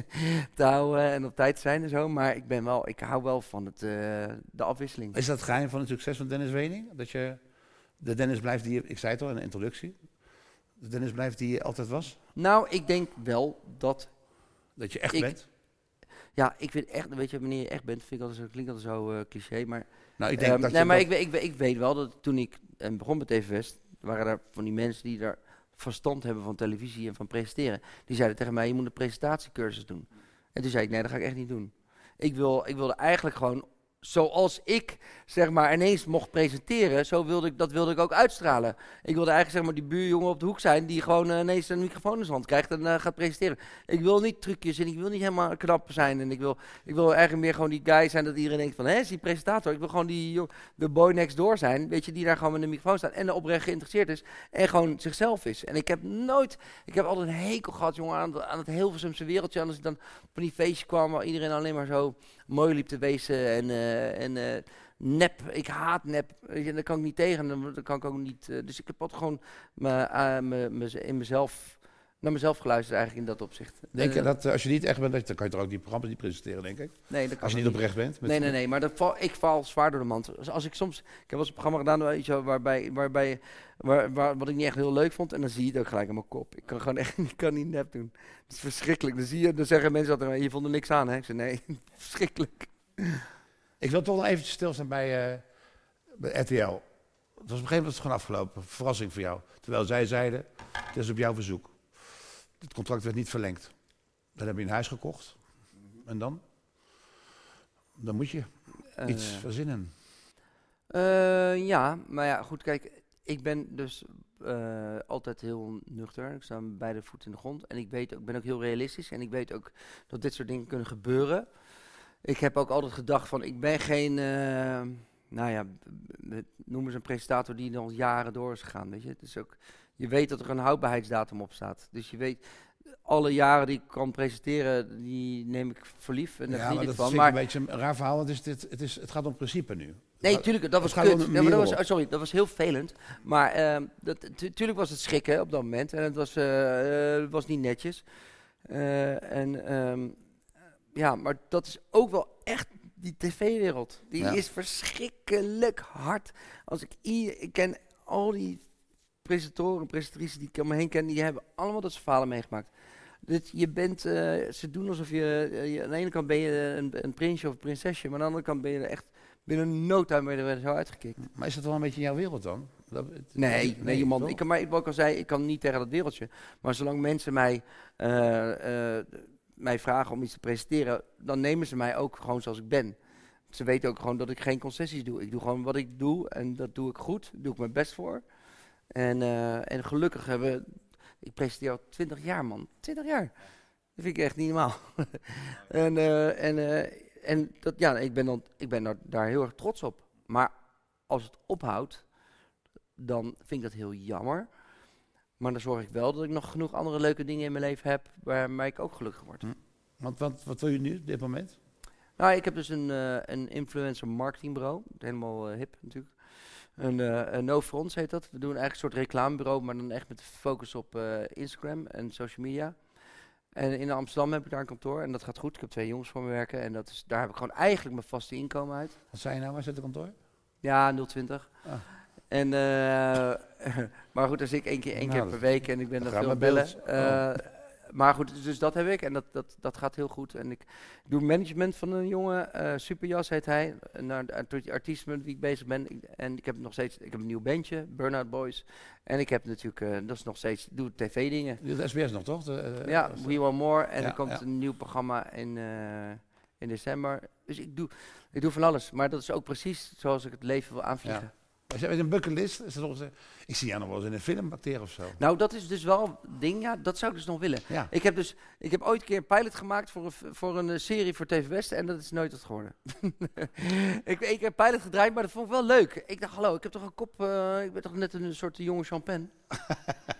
te houden en op tijd te zijn en zo. Maar ik ben wel, ik hou wel van het, eh, de afwisseling. Is dat het geheim van het succes van Dennis Wening? Dat je de Dennis blijft die je, ik zei het al in de introductie, de Dennis blijft die je altijd was? Nou, ik denk wel dat Dat je echt Ik- bent? ja, ik vind echt, weet je, wanneer je echt bent, vind ik altijd zo, klinkt altijd zo eh, cliché, maar Nou, ik denk Ehm, dat nee, je maar dat- ik, weet- ik, weet- ik weet wel dat toen ik eh, begon met TV West, waren er van die mensen die daar verstand hebben van televisie en van presenteren. Die zeiden tegen mij, je moet een presentatiecursus doen. En toen zei ik, nee, dat ga ik echt niet doen. Ik, wil, ik wilde eigenlijk gewoon, zoals ik zeg maar ineens mocht presenteren, zo wilde ik, dat wilde ik ook uitstralen. Ik wilde eigenlijk zeg maar die buurjongen op de hoek zijn die gewoon eh, ineens een microfoon in zijn hand krijgt en eh, gaat presenteren. Ik wil niet trucjes en ik wil niet helemaal knap zijn en ik wil, ik wil eigenlijk meer gewoon die guy zijn dat iedereen denkt van, hé, is die presentator? Ik wil gewoon die de boy next door zijn, weet je, die daar gewoon met een microfoon staat en er oprecht geïnteresseerd is en gewoon zichzelf is. En ik heb nooit, ik heb altijd een hekel gehad, jongen, aan, aan het Hilversumse wereldje. Als ik dan van die feestje kwam waar iedereen alleen maar zo mooi liep te wezen en, eh, en eh, nep, ik haat nep, je, daar kan ik niet tegen, dan, kan ik ook niet, eh, dus ik heb altijd gewoon me, me, in mezelf, naar mezelf geluisterd eigenlijk in dat opzicht. Denk je Eh, dat eh, als je niet echt bent, dat, dan kan je toch ook die programma's niet presenteren, denk ik? Nee, dat kan Als je niet oprecht bent? met- Nee, nee, nee, maar dat val, ik val zwaar door de mand. Dus als ik soms, ik heb wel eens een programma gedaan weet je waarbij, waarbij waar, waar, wat ik niet echt heel leuk vond, en dan zie je het ook gelijk aan mijn kop. Ik kan gewoon echt, ik kan niet nep doen. Het is verschrikkelijk. Dan zie je, dan zeggen mensen altijd, je vond er niks aan, hè? Ik zeg, nee, verschrikkelijk. Ik wil toch nog eventjes stilstaan bij, eh, bij RTL. Het was op een gegeven moment gewoon afgelopen. Verrassing voor jou. Terwijl zij zeiden, het is op jouw verzoek. Het contract werd niet verlengd. Dan heb je een huis gekocht. En dan? Dan moet je iets Eh, verzinnen. Eh, ja, maar ja, goed, kijk, ik ben dus eh, altijd heel nuchter. Ik sta met beide voeten in de grond. En ik weet ook, ik ben ook heel realistisch. En ik weet ook dat dit soort dingen kunnen gebeuren. Ik heb ook altijd gedacht van, ik ben geen, nou ja, noem eens een presentator die al jaren door is gegaan, weet je. Het is ook, je weet dat er een houdbaarheidsdatum op staat. Dus je weet, alle jaren die ik kan presenteren, die neem ik voor lief. En daar Ja, maar dat van. Maar een beetje een raar verhaal. Want het, is, het, is, het gaat om principe nu. Nee, tuurlijk, dat was kut. Ja, maar dat was, oh, sorry, dat was heel vervelend. Maar ehm, dat, tu- tuurlijk was het schrikken op dat moment. En het was, eh, eh, was niet netjes. Eh, en ehm, ja, maar dat is ook wel echt die tv-wereld. Die Ja. is verschrikkelijk hard. Als ik, ik ken al die presentatoren en presentatrices die ik om me heen ken, die hebben allemaal dat soort verhalen meegemaakt. Dus je bent, eh, ze doen alsof je, eh, je- aan de ene kant ben je een, een prinsje of een prinsesje, maar aan de andere kant ben je er echt binnen no time ben je er zo uitgekikt. Maar is dat wel een beetje jouw wereld dan? Dat, het- Nee, nee, man. toch? Ik kan, maar ik al zei, ik kan niet tegen dat wereldje. Maar zolang mensen mij, eh, mij vragen om iets te presenteren, dan nemen ze mij ook gewoon zoals ik ben. Ze weten ook gewoon dat ik geen concessies doe. Ik doe gewoon wat ik doe en dat doe ik goed. Daar doe ik mijn best voor. En, eh, en gelukkig hebben... Ik presenteer al 20 jaar, man. 20 jaar. Dat vind ik echt niet normaal. en eh, en, eh, en dat, ja, ik ben, dan, ik ben daar, daar heel erg trots op. Maar als het ophoudt, dan vind ik dat heel jammer. Maar dan zorg ik wel dat ik nog genoeg andere leuke dingen in mijn leven heb waarmee ik ook gelukkig word. Want wat, wat wil je nu op dit moment? Nou, ik heb dus een, eh, een influencer marketingbureau. Helemaal hip natuurlijk. Een, een No Fronts heet dat. We doen eigenlijk een soort reclamebureau, maar dan echt met focus op eh, Instagram en social media. En in Amsterdam heb ik daar een kantoor en dat gaat goed. Ik heb twee jongens voor me werken en dat is, daar heb ik gewoon eigenlijk mijn vaste inkomen uit. Wat zei je nou? Waar zit het kantoor? Ja, 020. Ah. En, eh, maar goed, zit ik één keer, één Nou, keer dat- per week en ik ben dat veel bellen. beeld. Eh, Maar goed, dus dat heb ik en dat, dat, dat gaat heel goed. En ik doe management van een jongen, eh, Superjas heet hij, naar de art- die artiest met wie ik bezig ben. Ik- En ik heb nog steeds, ik heb een nieuw bandje, Burnout Boys. En ik heb natuurlijk, eh, dat is nog steeds, doe tv-dingen. Doet SBS nog, toch? De, eh, Ja, We Want More. En Ja, er komt ja. een nieuw programma in, eh, in december. Dus ik doe, ik doe van alles. Maar dat is ook precies zoals ik het leven wil aanvliegen. Als jij met een bucketlist, is dat ik zie jou nog wel eens in een film acteren of zo. Nou, dat is dus wel een ding. Ja, dat zou ik dus nog willen. Ja. Ik heb dus, ik heb ooit een keer een pilot gemaakt voor een, voor een eh, serie voor TV West en dat is nooit wat geworden. ik, ik heb pilot gedraaid, maar dat vond ik wel leuk. Ik dacht, hallo, ik heb toch een kop, eh, ik ben toch net een soort jonge champagne.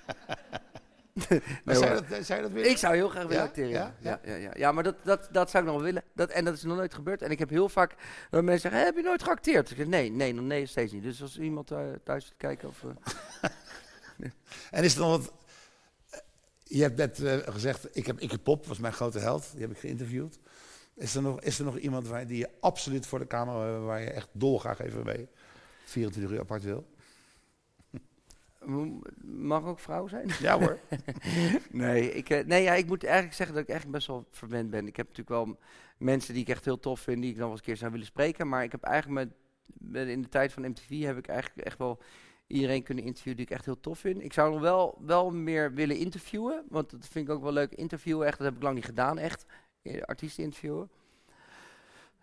Nee, zou, je hoor. dat, eh, zou je dat willen? Ik zou heel graag willen Ja? acteren. Ja, Ja? ja, ja, maar dat, dat, dat zou ik nog wel willen. Dat, en dat is nog nooit gebeurd. En ik heb heel vaak dat mensen zeggen: "Hé, Heb je nooit geacteerd? Ik zeg: Nee, nee, nog nee, steeds niet. Dus als iemand eh, thuis zit kijken of. eh, En is er nog wat... eh, Je hebt net eh, gezegd, ik heb Ikke Pop, was mijn grote held. Die heb ik geïnterviewd. Is er nog, is er nog iemand waar, die je absoluut voor de camera, eh, waar je echt dolgraag even mee 24 uur apart wil? Mag ook vrouw zijn? Ja hoor. nee, ik, eh, nee ja, ik moet eigenlijk zeggen dat ik eigenlijk best wel verwend ben. Ik heb natuurlijk wel mensen die ik echt heel tof vind, die ik nog wel eens een keer zou willen spreken. Maar ik heb eigenlijk met, met in de tijd van MTV heb ik eigenlijk echt wel iedereen kunnen interviewen die ik echt heel tof vind. Ik zou nog wel, wel meer willen interviewen, want dat vind ik ook wel leuk. Interviewen echt, dat heb ik lang niet gedaan echt. Artiesten interviewen.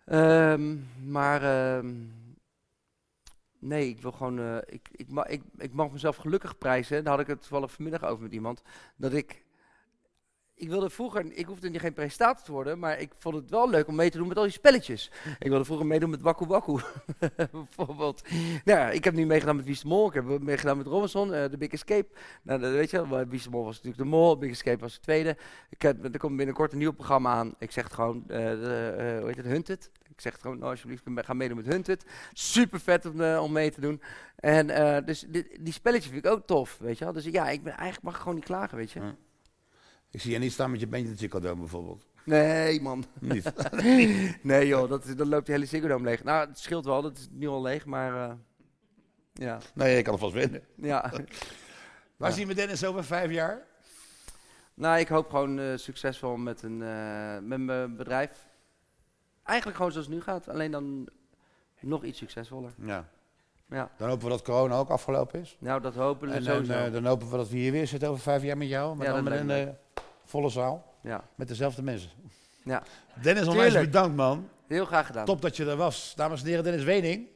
Ehm, maar ehm, nee, ik wil gewoon. eh, ik, ik, ma ik, ik mag mezelf gelukkig prijzen. Daar had ik het toevallig vanmiddag over met iemand. Dat ik. Ik wilde vroeger, ik hoefde niet geen presentator te worden, maar ik vond het wel leuk om mee te doen met al die spelletjes. Ik wilde vroeger meedoen met Wakku Wakku, bijvoorbeeld. Nou ja, ik heb nu meegedaan met Wie is de Mol, ik heb meegedaan met Robinson, eh, de Big Escape. Nou, dat weet je wel, Wie is de Mol was natuurlijk de Mol, Big Escape was de tweede. Ik heb, er komt binnenkort een nieuw programma aan. Ik zeg het gewoon, eh, de, eh, hoe heet het, Hunted. Ik zeg het gewoon, nou, alsjeblieft, ga meedoen met Hunted. Super vet om, eh, om mee te doen. En eh, dus dit- die spelletjes vind ik ook tof, weet je wel. Dus ja, ik ben, eigenlijk mag ik gewoon niet klagen, weet je. Ja. Ik zie je niet staan met je bandje de Chico Dome bijvoorbeeld. Nee, man. Niet. nee, joh, dat, dan loopt de hele Ziggo Dome leeg. Nou, het scheelt wel, dat is nu al leeg, maar... eh, ja, nee, je kan het vast winnen. ja. Waar Ja. zien we Dennis over vijf jaar? nou, ik hoop gewoon succesvol met, een, met mijn bedrijf. Eigenlijk gewoon zoals het nu gaat, alleen dan nog iets succesvoller. Ja. Ja, Dan hopen we dat corona ook afgelopen is. nou, dat hopen we En dan, sowieso. eh, dan hopen we dat we hier weer zitten over vijf jaar met jou. Maar Ja, dan met een eh, volle zaal. ja, Met dezelfde mensen. Ja. Dennis, onwijs bedankt man. heel graag gedaan. Top dat je er was. Dames en heren, Dennis Wening.